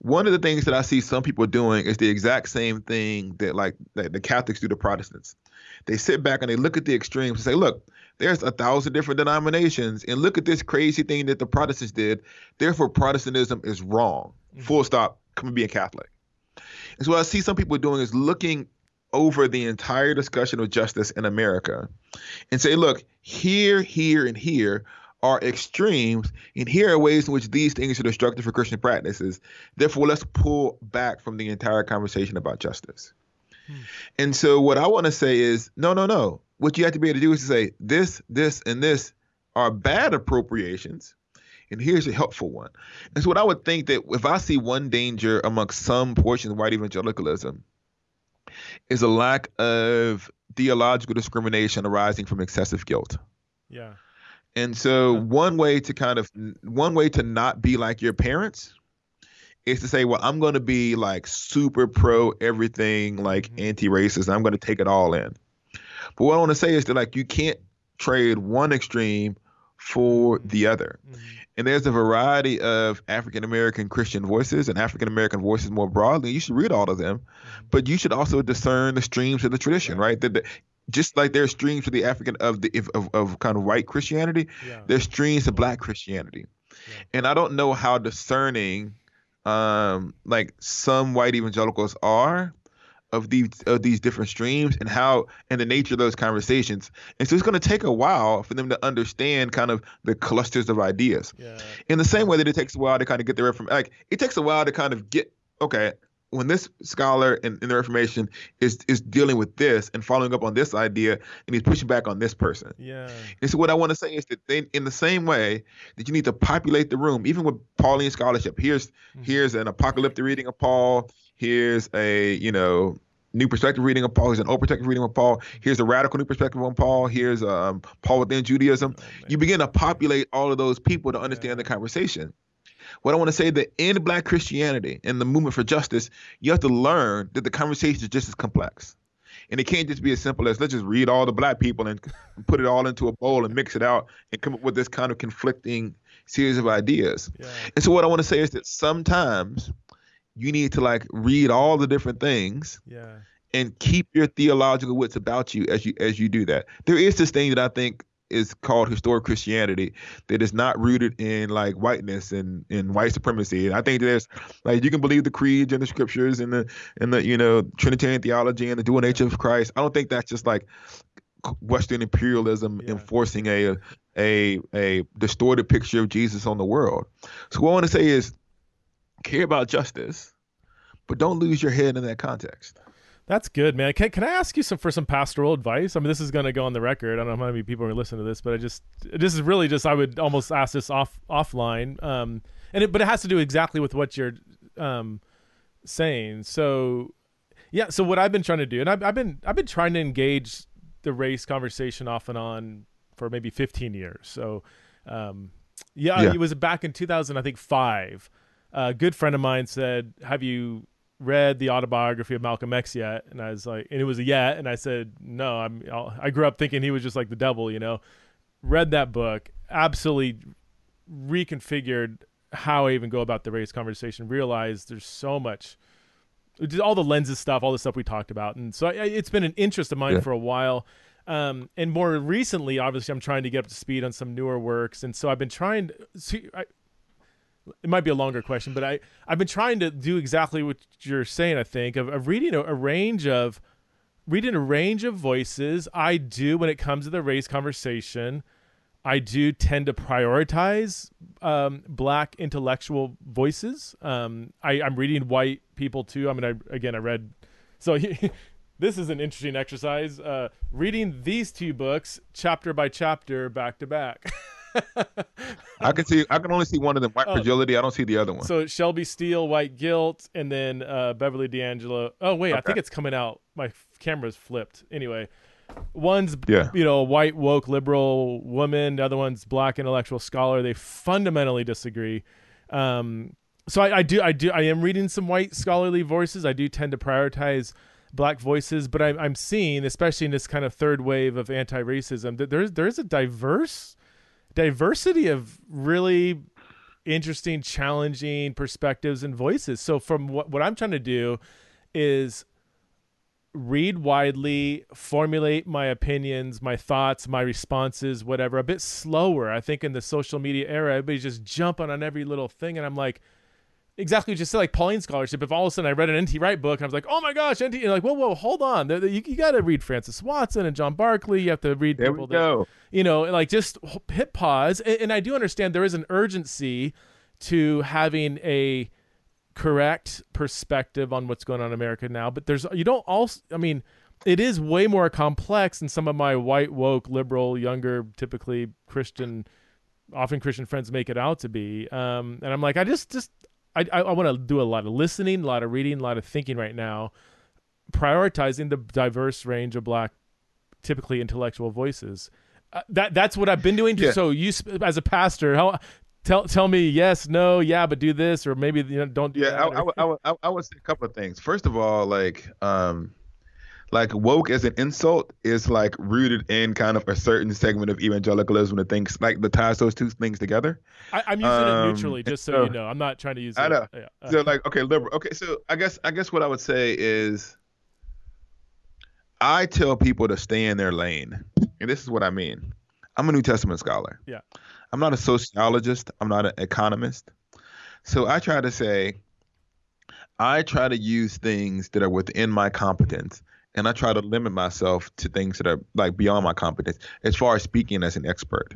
one of the things that I see some people doing is the exact same thing that like that the Catholics do to Protestants. They sit back and they look at the extremes and say, look, there's a thousand different denominations, and look at this crazy thing that the Protestants did. Therefore, Protestantism is wrong. Mm-hmm. Full stop. Come and be a Catholic. And so what I see some people doing is looking over the entire discussion of justice in America and say, look, here, here, and here are extremes, and here are ways in which these things are destructive for Christian practices. Therefore, let's pull back from the entire conversation about justice. Hmm. And so, what I want to say is, no, no, no. What you have to be able to do is to say, this, this, and this are bad appropriations, and here's a helpful one. And so, what I would think that if I see one danger amongst some portions of white evangelicalism, is a lack of theological discrimination arising from excessive guilt. Yeah. And so yeah. one way to kind of one way to not be like your parents is to say, well, I'm going to be like super pro everything, like mm-hmm. anti-racist. I'm going to take it all in. But what I want to say is that like you can't trade one extreme for mm-hmm. the other. Mm-hmm. And there's a variety of African American Christian voices and African American voices more broadly. You should read all of them, mm-hmm. but you should also discern the streams of the tradition, right? That just like there's streams of the African of the of, of kind of white Christianity, yeah. there's streams of Black Christianity, yeah. and I don't know how discerning, um, like some white evangelicals are of these of these different streams and how and the nature of those conversations. And so it's going to take a while for them to understand kind of the clusters of ideas. Yeah. In the same way that it takes a while to kind of get the from like it takes a while to kind of get okay when this scholar in, in the Reformation is is dealing with this and following up on this idea and he's pushing back on this person. Yeah. And so what I want to say is that they, in the same way that you need to populate the room, even with Pauline scholarship. Here's mm-hmm. here's an apocalyptic reading of Paul here's a you know new perspective reading of Paul. Here's an old perspective reading of Paul. Here's a radical new perspective on Paul. Here's um, Paul within Judaism. Oh, you begin to populate all of those people to understand yeah. the conversation. What I want to say that in Black Christianity and the movement for justice, you have to learn that the conversation is just as complex. And it can't just be as simple as let's just read all the black people and put it all into a bowl and mix it out and come up with this kind of conflicting series of ideas. Yeah. And so what I want to say is that sometimes you need to like read all the different things. Yeah. And keep your theological wits about you as you as you do that. There is this thing that I think is called historic Christianity that is not rooted in like whiteness and in white supremacy. And I think there's like you can believe the creeds and the scriptures and the and the you know Trinitarian theology and the dual nature of Christ. I don't think that's just like Western imperialism yeah. enforcing a a a distorted picture of Jesus on the world. So what I want to say is care about justice, but don't lose your head in that context. That's good, man. Can, can I ask you some for some pastoral advice? I mean, this is going to go on the record. I don't know how many people are listening to this, but I just this is really just I would almost ask this off offline. Um, and it, but it has to do exactly with what you're um saying. So yeah, so what I've been trying to do, and I've, I've been I've been trying to engage the race conversation off and on for maybe 15 years. So um, yeah, yeah, it was back in 2000, I think five a good friend of mine said, "Have you read the autobiography of Malcolm X yet?" And I was like, and it was a yeah, and I said, "No, I'm." I'll, I grew up thinking he was just like the devil, you know. Read that book, absolutely reconfigured how I even go about the race conversation. Realized there's so much, all the lenses stuff, all the stuff we talked about, and so I, it's been an interest of mine yeah. for a while. Um, and more recently, obviously, I'm trying to get up to speed on some newer works, and so I've been trying. To, see, I, it might be a longer question, but I I've been trying to do exactly what you're saying. I think of, of reading a, a, range of reading a range of voices. I do when it comes to the race conversation. I do tend to prioritize um, black intellectual voices. Um, I, am reading white people too. I mean, I, again, I read. So this is an interesting exercise. Uh, reading these two books chapter by chapter, back to back. I can see. I can only see one of them. White oh. fragility. I don't see the other one. So Shelby Steele, white guilt, and then uh, Beverly D'Angelo. Oh wait, okay. I think it's coming out. My camera's flipped. Anyway, one's yeah. you know white woke liberal woman. The other one's black intellectual scholar. They fundamentally disagree. Um, so I, I do. I do. I am reading some white scholarly voices. I do tend to prioritize black voices, but I'm, I'm seeing, especially in this kind of third wave of anti-racism, that there's there is a diverse diversity of really interesting, challenging perspectives and voices. So from what what I'm trying to do is read widely, formulate my opinions, my thoughts, my responses, whatever, a bit slower. I think in the social media era, everybody's just jumping on every little thing and I'm like exactly just like Pauline scholarship. If all of a sudden I read an N.T. Wright book and I was like, oh my gosh, N.T. You're like, whoa, whoa, hold on. You, you got to read Francis Watson and John Barclay. You have to read there people we go. That, you know, like just hit pause. And, and I do understand there is an urgency to having a correct perspective on what's going on in America now. But there's, you don't also, I mean, it is way more complex than some of my white, woke, liberal, younger, typically Christian, often Christian friends make it out to be. Um, and I'm like, I just, just, I, I, I want to do a lot of listening, a lot of reading, a lot of thinking right now, prioritizing the diverse range of black, typically intellectual voices. Uh, that that's what I've been doing. Yeah. So you, as a pastor, how tell tell me yes, no, yeah, but do this, or maybe you know don't do yeah, I, I, I, I would say a couple of things. First of all, like um, like woke as an insult is like rooted in kind of a certain segment of evangelicalism that thinks like the ties those two things together. I, am using um, it neutrally, just so, so, you know. I'm not trying to use. I know. Yeah. So like, okay, liberal. Okay, so I guess I guess what I would say is, I tell people to stay in their lane, and this is what I mean. I'm a New Testament scholar. Yeah. I'm not a sociologist. I'm not an economist. So I try to say, I try to use things that are within my competence and I try to limit myself to things that are like beyond my competence as far as speaking as an expert.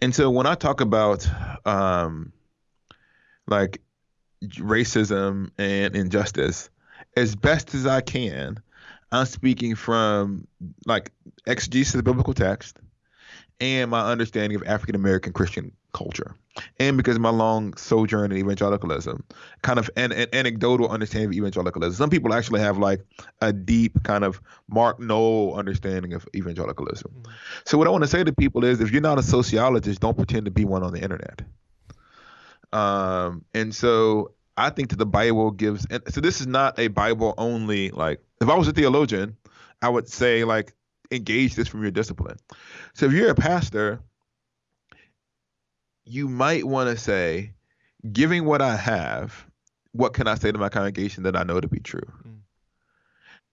And so when I talk about um, like racism and injustice, as best as I can, I'm speaking from like exegesis of the biblical text and my understanding of African American Christian culture. And because of my long sojourn in evangelicalism, kind of an, an, anecdotal understanding of evangelicalism. Some people actually have like a deep kind of Mark Noll understanding of evangelicalism. Mm-hmm. So what I want to say to people is if you're not a sociologist, don't pretend to be one on the internet. Um, and so I think that the Bible gives and so this is not a Bible only like if I was a theologian, I would say like engage this from your discipline. So if you're a pastor, you might want to say, giving what I have, what can I say to my congregation that I know to be true? Mm.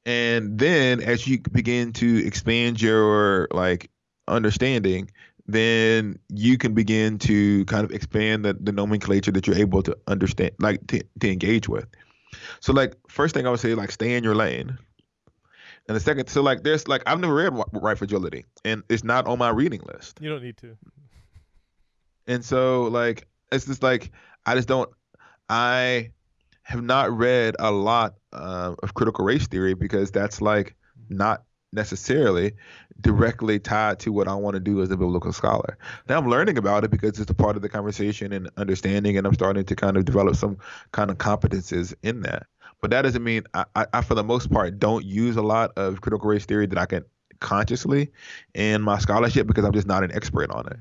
And then as you begin to expand your like understanding, then you can begin to kind of expand the, the nomenclature that you're able to understand, like to, to engage with. So like first thing I would say, like stay in your lane. And the second, so like there's like I've never read White Fragility, and it's not on my reading list. You don't need to. And so like it's just like I just don't I have not read a lot uh, of critical race theory because that's like not necessarily directly tied to what I want to do as a biblical scholar. Now I'm learning about it because it's a part of the conversation and understanding, and I'm starting to kind of develop some kind of competences in that. But that doesn't mean I, I, for the most part, don't use a lot of critical race theory that I can consciously in my scholarship because I'm just not an expert on it.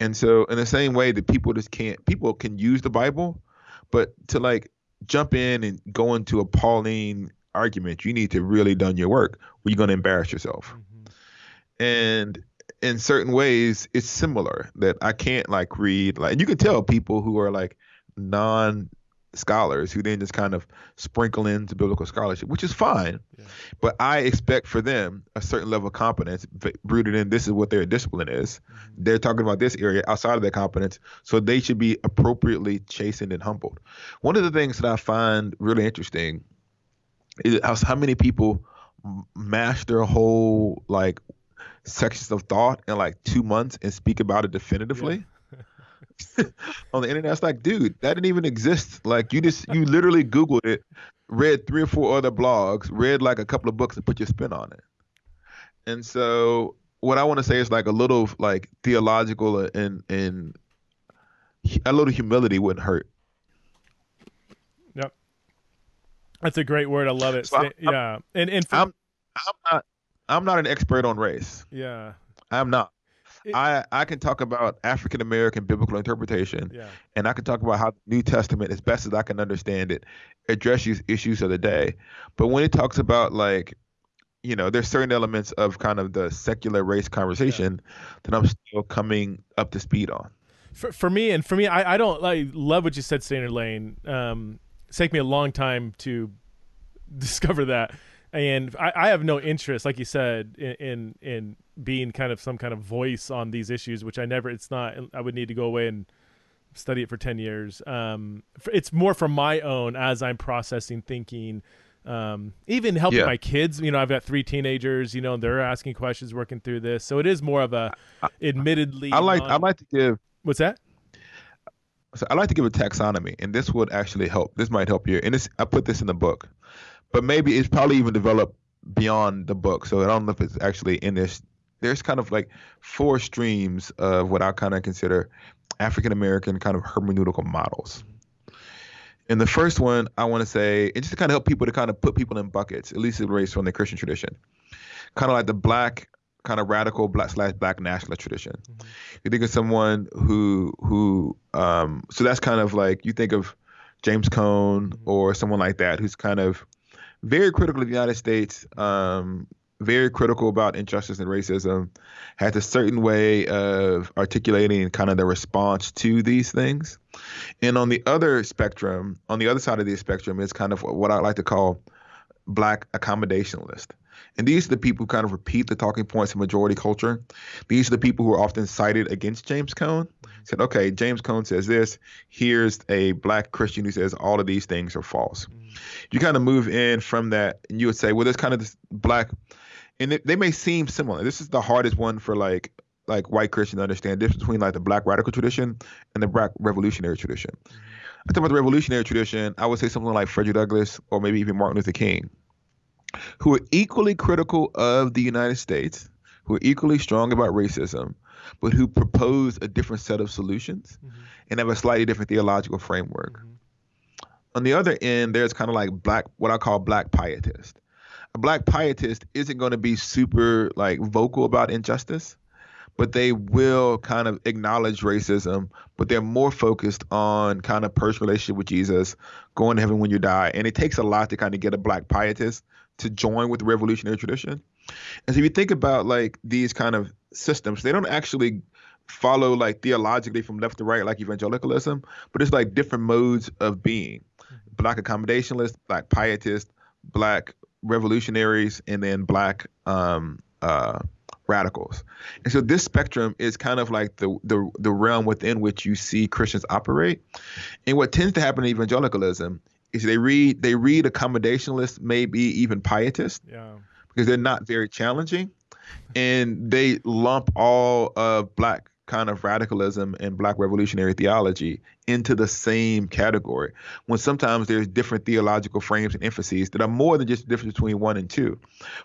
And so, in the same way that people just can't, people can use the Bible, but to like jump in and go into a Pauline argument, you need to really done your work, or you're going to embarrass yourself. Mm-hmm. And in certain ways, it's similar that I can't like read like you can tell people who are like non scholars who then just kind of sprinkle into biblical scholarship, which is fine. Yeah. But I expect for them a certain level of competence rooted in this is what their discipline is. Mm-hmm. They're talking about this area outside of their competence, so they should be appropriately chastened and humbled. One of the things that I find really interesting is how, how many people master whole like sections of thought in like two months and speak about it definitively. Yeah on the internet. It's like, dude, that didn't even exist. Like you just you literally Googled it, read three or four other blogs, read like a couple of books and put your spin on it. And so what I want to say is like a little like theological and and a little humility wouldn't hurt. Yep. That's a great word. I love it. So I'm, yeah. And and for, I'm I'm not I'm not an expert on race. Yeah. I'm not. I I can talk about African American biblical interpretation, yeah. and I can talk about how the New Testament, as best as I can understand it, addresses issues of the day. But when it talks about like, you know, there's certain elements of kind of the secular race conversation yeah. that I'm still coming up to speed on. For, for me, and for me, I, I don't like love what you said, Standard Lane. Um, it's taken me a long time to discover that and I, I, have no interest, like you said, in, in, in being kind of some kind of voice on these issues, which I never. It's not. I would need to go away and study it for ten years. Um, it's more for my own as I'm processing, thinking, um, even helping yeah. my kids. You know, I've got three teenagers. You know, they're asking questions, working through this. So it is more of a, admittedly. I like. Non- I like to give. What's that? So I like to give a taxonomy, and this would actually help. This might help you. And this, I put this in the book but maybe it's probably even developed beyond the book. So I don't know if it's actually in this. There's kind of like four streams of what I kind of consider African American kind of hermeneutical models. And the first one I want to say, and just to kind of help people to kind of put people in buckets, at least race from the Christian tradition, kind of like the black kind of radical black slash black nationalist tradition. Mm-hmm. You think of someone who who um so that's kind of like you think of James Cone mm-hmm. or someone like that who's kind of very critical of the United States, um, very critical about injustice and racism, has a certain way of articulating kind of the response to these things. And on the other spectrum, on the other side of the spectrum, is kind of what I like to call black accommodationalist. And these are the people who kind of repeat the talking points of majority culture. These are the people who are often cited against James Cone. Said, okay, James Cone says this. Here's a black Christian who says all of these things are false. Mm-hmm. You kind of move in from that, and you would say, well, there's kind of this black, and it, they may seem similar. This is the hardest one for like like white Christians to understand the difference between like the black radical tradition and the black revolutionary tradition. Mm-hmm. I talk about the revolutionary tradition. I would say something like Frederick Douglass or maybe even Martin Luther King who are equally critical of the United States, who are equally strong about racism, but who propose a different set of solutions mm-hmm. and have a slightly different theological framework. Mm-hmm. On the other end, there's kind of like black, what I call black pietist. A black pietist isn't going to be super like vocal about injustice, but they will kind of acknowledge racism, but they're more focused on kind of personal relationship with Jesus, going to heaven when you die. And it takes a lot to kind of get a black pietist to join with the revolutionary tradition. And so if you think about like these kind of systems, they don't actually follow like theologically from left to right like evangelicalism, but it's like different modes of being. Black accommodationalists, black pietists, black revolutionaries, and then black um, uh, radicals. And so this spectrum is kind of like the, the the realm within which you see Christians operate. And what tends to happen in evangelicalism is they read they read accommodationalist, maybe even pietist, yeah, because they're not very challenging, and they lump all of black kind of radicalism and black revolutionary theology into the same category when sometimes there's different theological frames and emphases that are more than just the difference between one and two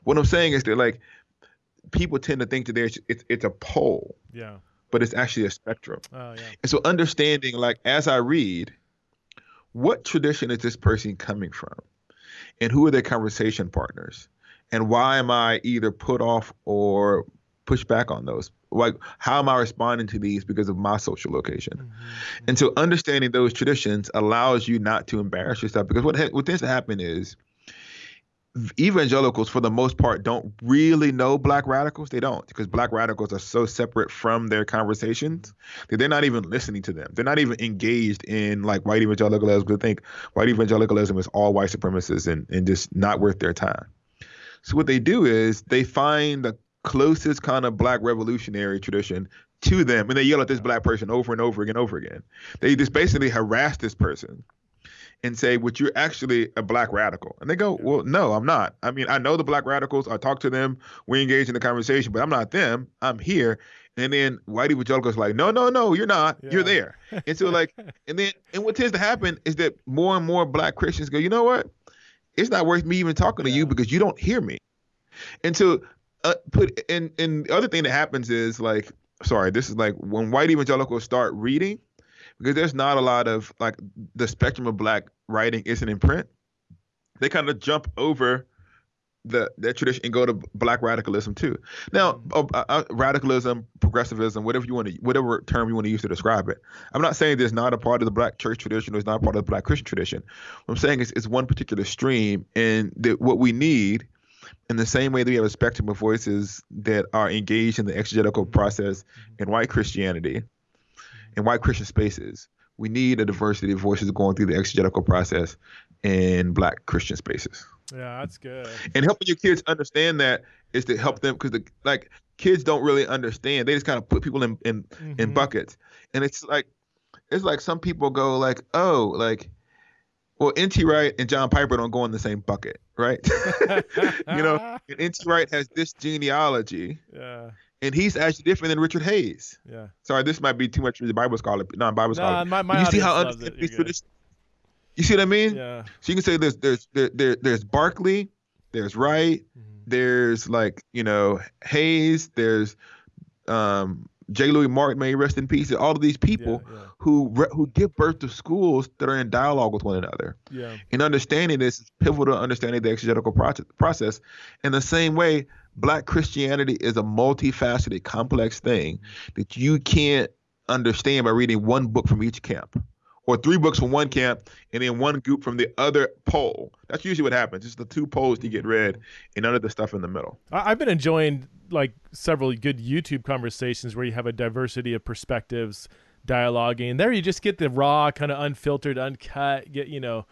what i'm saying is that like people tend to think that there's it's, it's a pole yeah but it's actually a spectrum oh, yeah. and so understanding like as i read what tradition is this person coming from? And who are their conversation partners? And why am I either put off or push back on those? Like, how am I responding to these because of my social location? Mm-hmm. And so, understanding those traditions allows you not to embarrass yourself because what what tends to happen is evangelicals for the most part don't really know black radicals. They don't because black radicals are so separate from their conversations that they're not even listening to them. They're not even engaged in like white evangelicalism they think white evangelicalism is all white supremacists and, and just not worth their time. So what they do is they find the closest kind of black revolutionary tradition to them and they yell at this black person over and over again over again. They just basically harass this person and say, "Well, you're actually a black radical," and they go, "Well, no, I'm not. I mean, I know the black radicals. I talk to them. We engage in the conversation, but I'm not them. I'm here." And then white evangelicals like, "No, no, no, you're not. Yeah. You're there." And so like, and then and what tends to happen is that more and more black Christians go, "You know what? It's not worth me even talking yeah. to you because you don't hear me." And so uh, put and and the other thing that happens is like, sorry, this is like when white evangelicals start reading because there's not a lot of like the spectrum of black writing isn't in print. They kind of jump over the that tradition and go to black radicalism too. Now, uh, uh, radicalism, progressivism, whatever you want to, whatever term you want to use to describe it. I'm not saying there's not a part of the black church tradition or it's not part of the black Christian tradition. What I'm saying is it's one particular stream, and that what we need, in the same way that we have a spectrum of voices that are engaged in the exegetical process in white Christianity, in white Christian spaces, we need a diversity of voices going through the exegetical process in black Christian spaces. Yeah, that's good. And helping your kids understand that is to help them because the like kids don't really understand. They just kind of put people in in, mm-hmm. in buckets. And it's like it's like some people go like, oh, like well, N.T. Wright and John Piper don't go in the same bucket, right? you know, N.T. Wright has this genealogy. Yeah and he's actually different than Richard Hays. Yeah. Sorry, this might be too much for the Bible scholar, non-Bible no, scholar. My, my you see how these You see what I mean? Yeah. So you can say there's there's there, there there's Barclay, there's Wright, mm-hmm. there's like you know Hays, there's um J. Louis Martyn, may rest in peace. All of these people yeah, yeah. who who give birth to schools that are in dialogue with one another. Yeah. And understanding this is pivotal to understanding the exegetical process. In the same way, black Christianity is a multifaceted, complex thing that you can't understand by reading one book from each camp or three books from one camp and then one group from the other pole. That's usually what happens. It's the two poles to get read and none of the stuff in the middle. I've been enjoying like several good YouTube conversations where you have a diversity of perspectives dialoguing. There you just get the raw, kind of unfiltered, uncut, get, you know,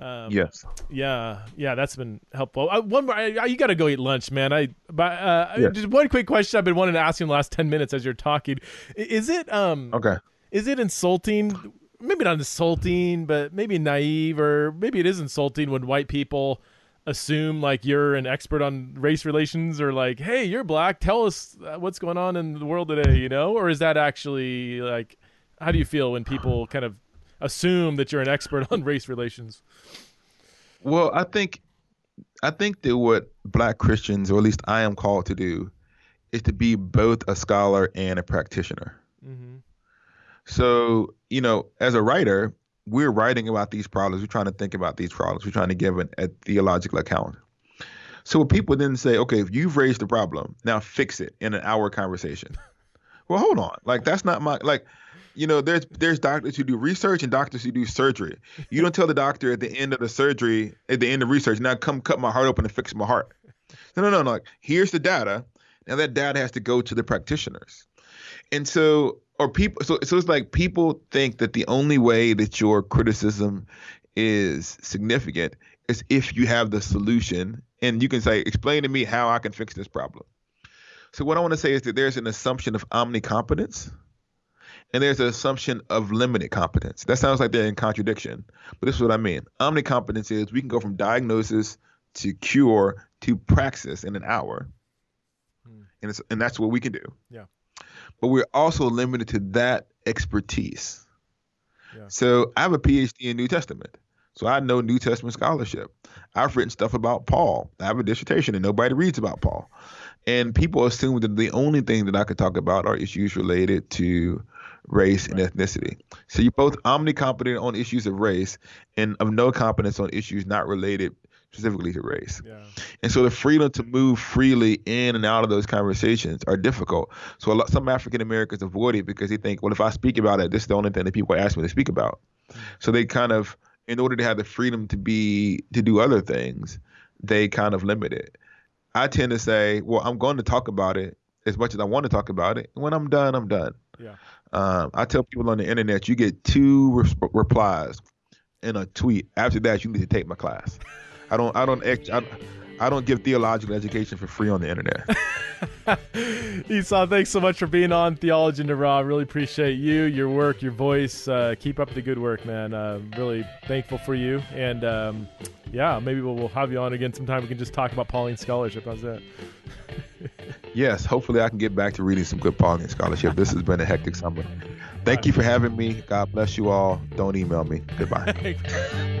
um, yes. Yeah, yeah, that's been helpful. Uh, one more, I, I, you got to go eat lunch, man. I, but uh, yes. just one quick question I've been wanting to ask you in the last ten minutes as you're talking. Is it um okay? Is it insulting? Maybe not insulting, but maybe naive, or maybe it is insulting when white people assume like you're an expert on race relations, or like, hey, you're black, tell us uh, what's going on in the world today, you know? Or is that actually like, how do you feel when people kind of assume that you're an expert on race relations. Well, I think I think that what black Christians, or at least I am called to do, is to be both a scholar and a practitioner. Mm-hmm. So, you know, as a writer, we're writing about these problems. We're trying to think about these problems. We're trying to give an, a theological account. So when people then say, okay, if you've raised the problem, now fix it in an hour conversation. well, hold on. Like that's not my like you know, there's there's doctors who do research and doctors who do surgery. You don't tell the doctor at the end of the surgery, at the end of research, now come cut my heart open and fix my heart. No, no, no, no. Like, here's the data. Now that data has to go to the practitioners. And so, or people, so so it's like people think that the only way that your criticism is significant is if you have the solution and you can say, explain to me how I can fix this problem. So what I want to say is that there's an assumption of omnicompetence and there's an assumption of limited competence. That sounds like they're in contradiction, but this is what I mean. Omnicompetence is we can go from diagnosis to cure to praxis in an hour, hmm. and it's, and that's what we can do. Yeah. But we're also limited to that expertise. Yeah. So I have a PhD in New Testament. So I know New Testament scholarship. I've written stuff about Paul. I have a dissertation and nobody reads about Paul. And people assume that the only thing that I could talk about are issues related to race, and ethnicity. So you're both omnicompetent on issues of race and of no competence on issues not related specifically to race. Yeah. And so the freedom to move freely in and out of those conversations are difficult. So a lot, some African Americans avoid it because they think, well, if I speak about it, this is the only thing that people ask me to speak about. Mm-hmm. So they kind of, in order to have the freedom to be to do other things, they kind of limit it. I tend to say, well, I'm going to talk about it as much as I want to talk about it. And when I'm done, I'm done. Yeah. Um, I tell people on the internet, you get two re- replies in a tweet. After that, you need to take my class. I don't. I don't. I, I don't give theological education for free on the internet. Esau, thanks so much for being on Theology and Raw. Really appreciate you, your work, your voice. Uh, keep up the good work, man. Uh, really thankful for you. And um, yeah, maybe we'll, we'll, have you on again sometime. We can just talk about Pauline scholarship. How's that? yes, hopefully I can get back to reading some good Pauline scholarship. This has been a hectic summer. Thank you for having me. God bless you all. Don't email me. Goodbye.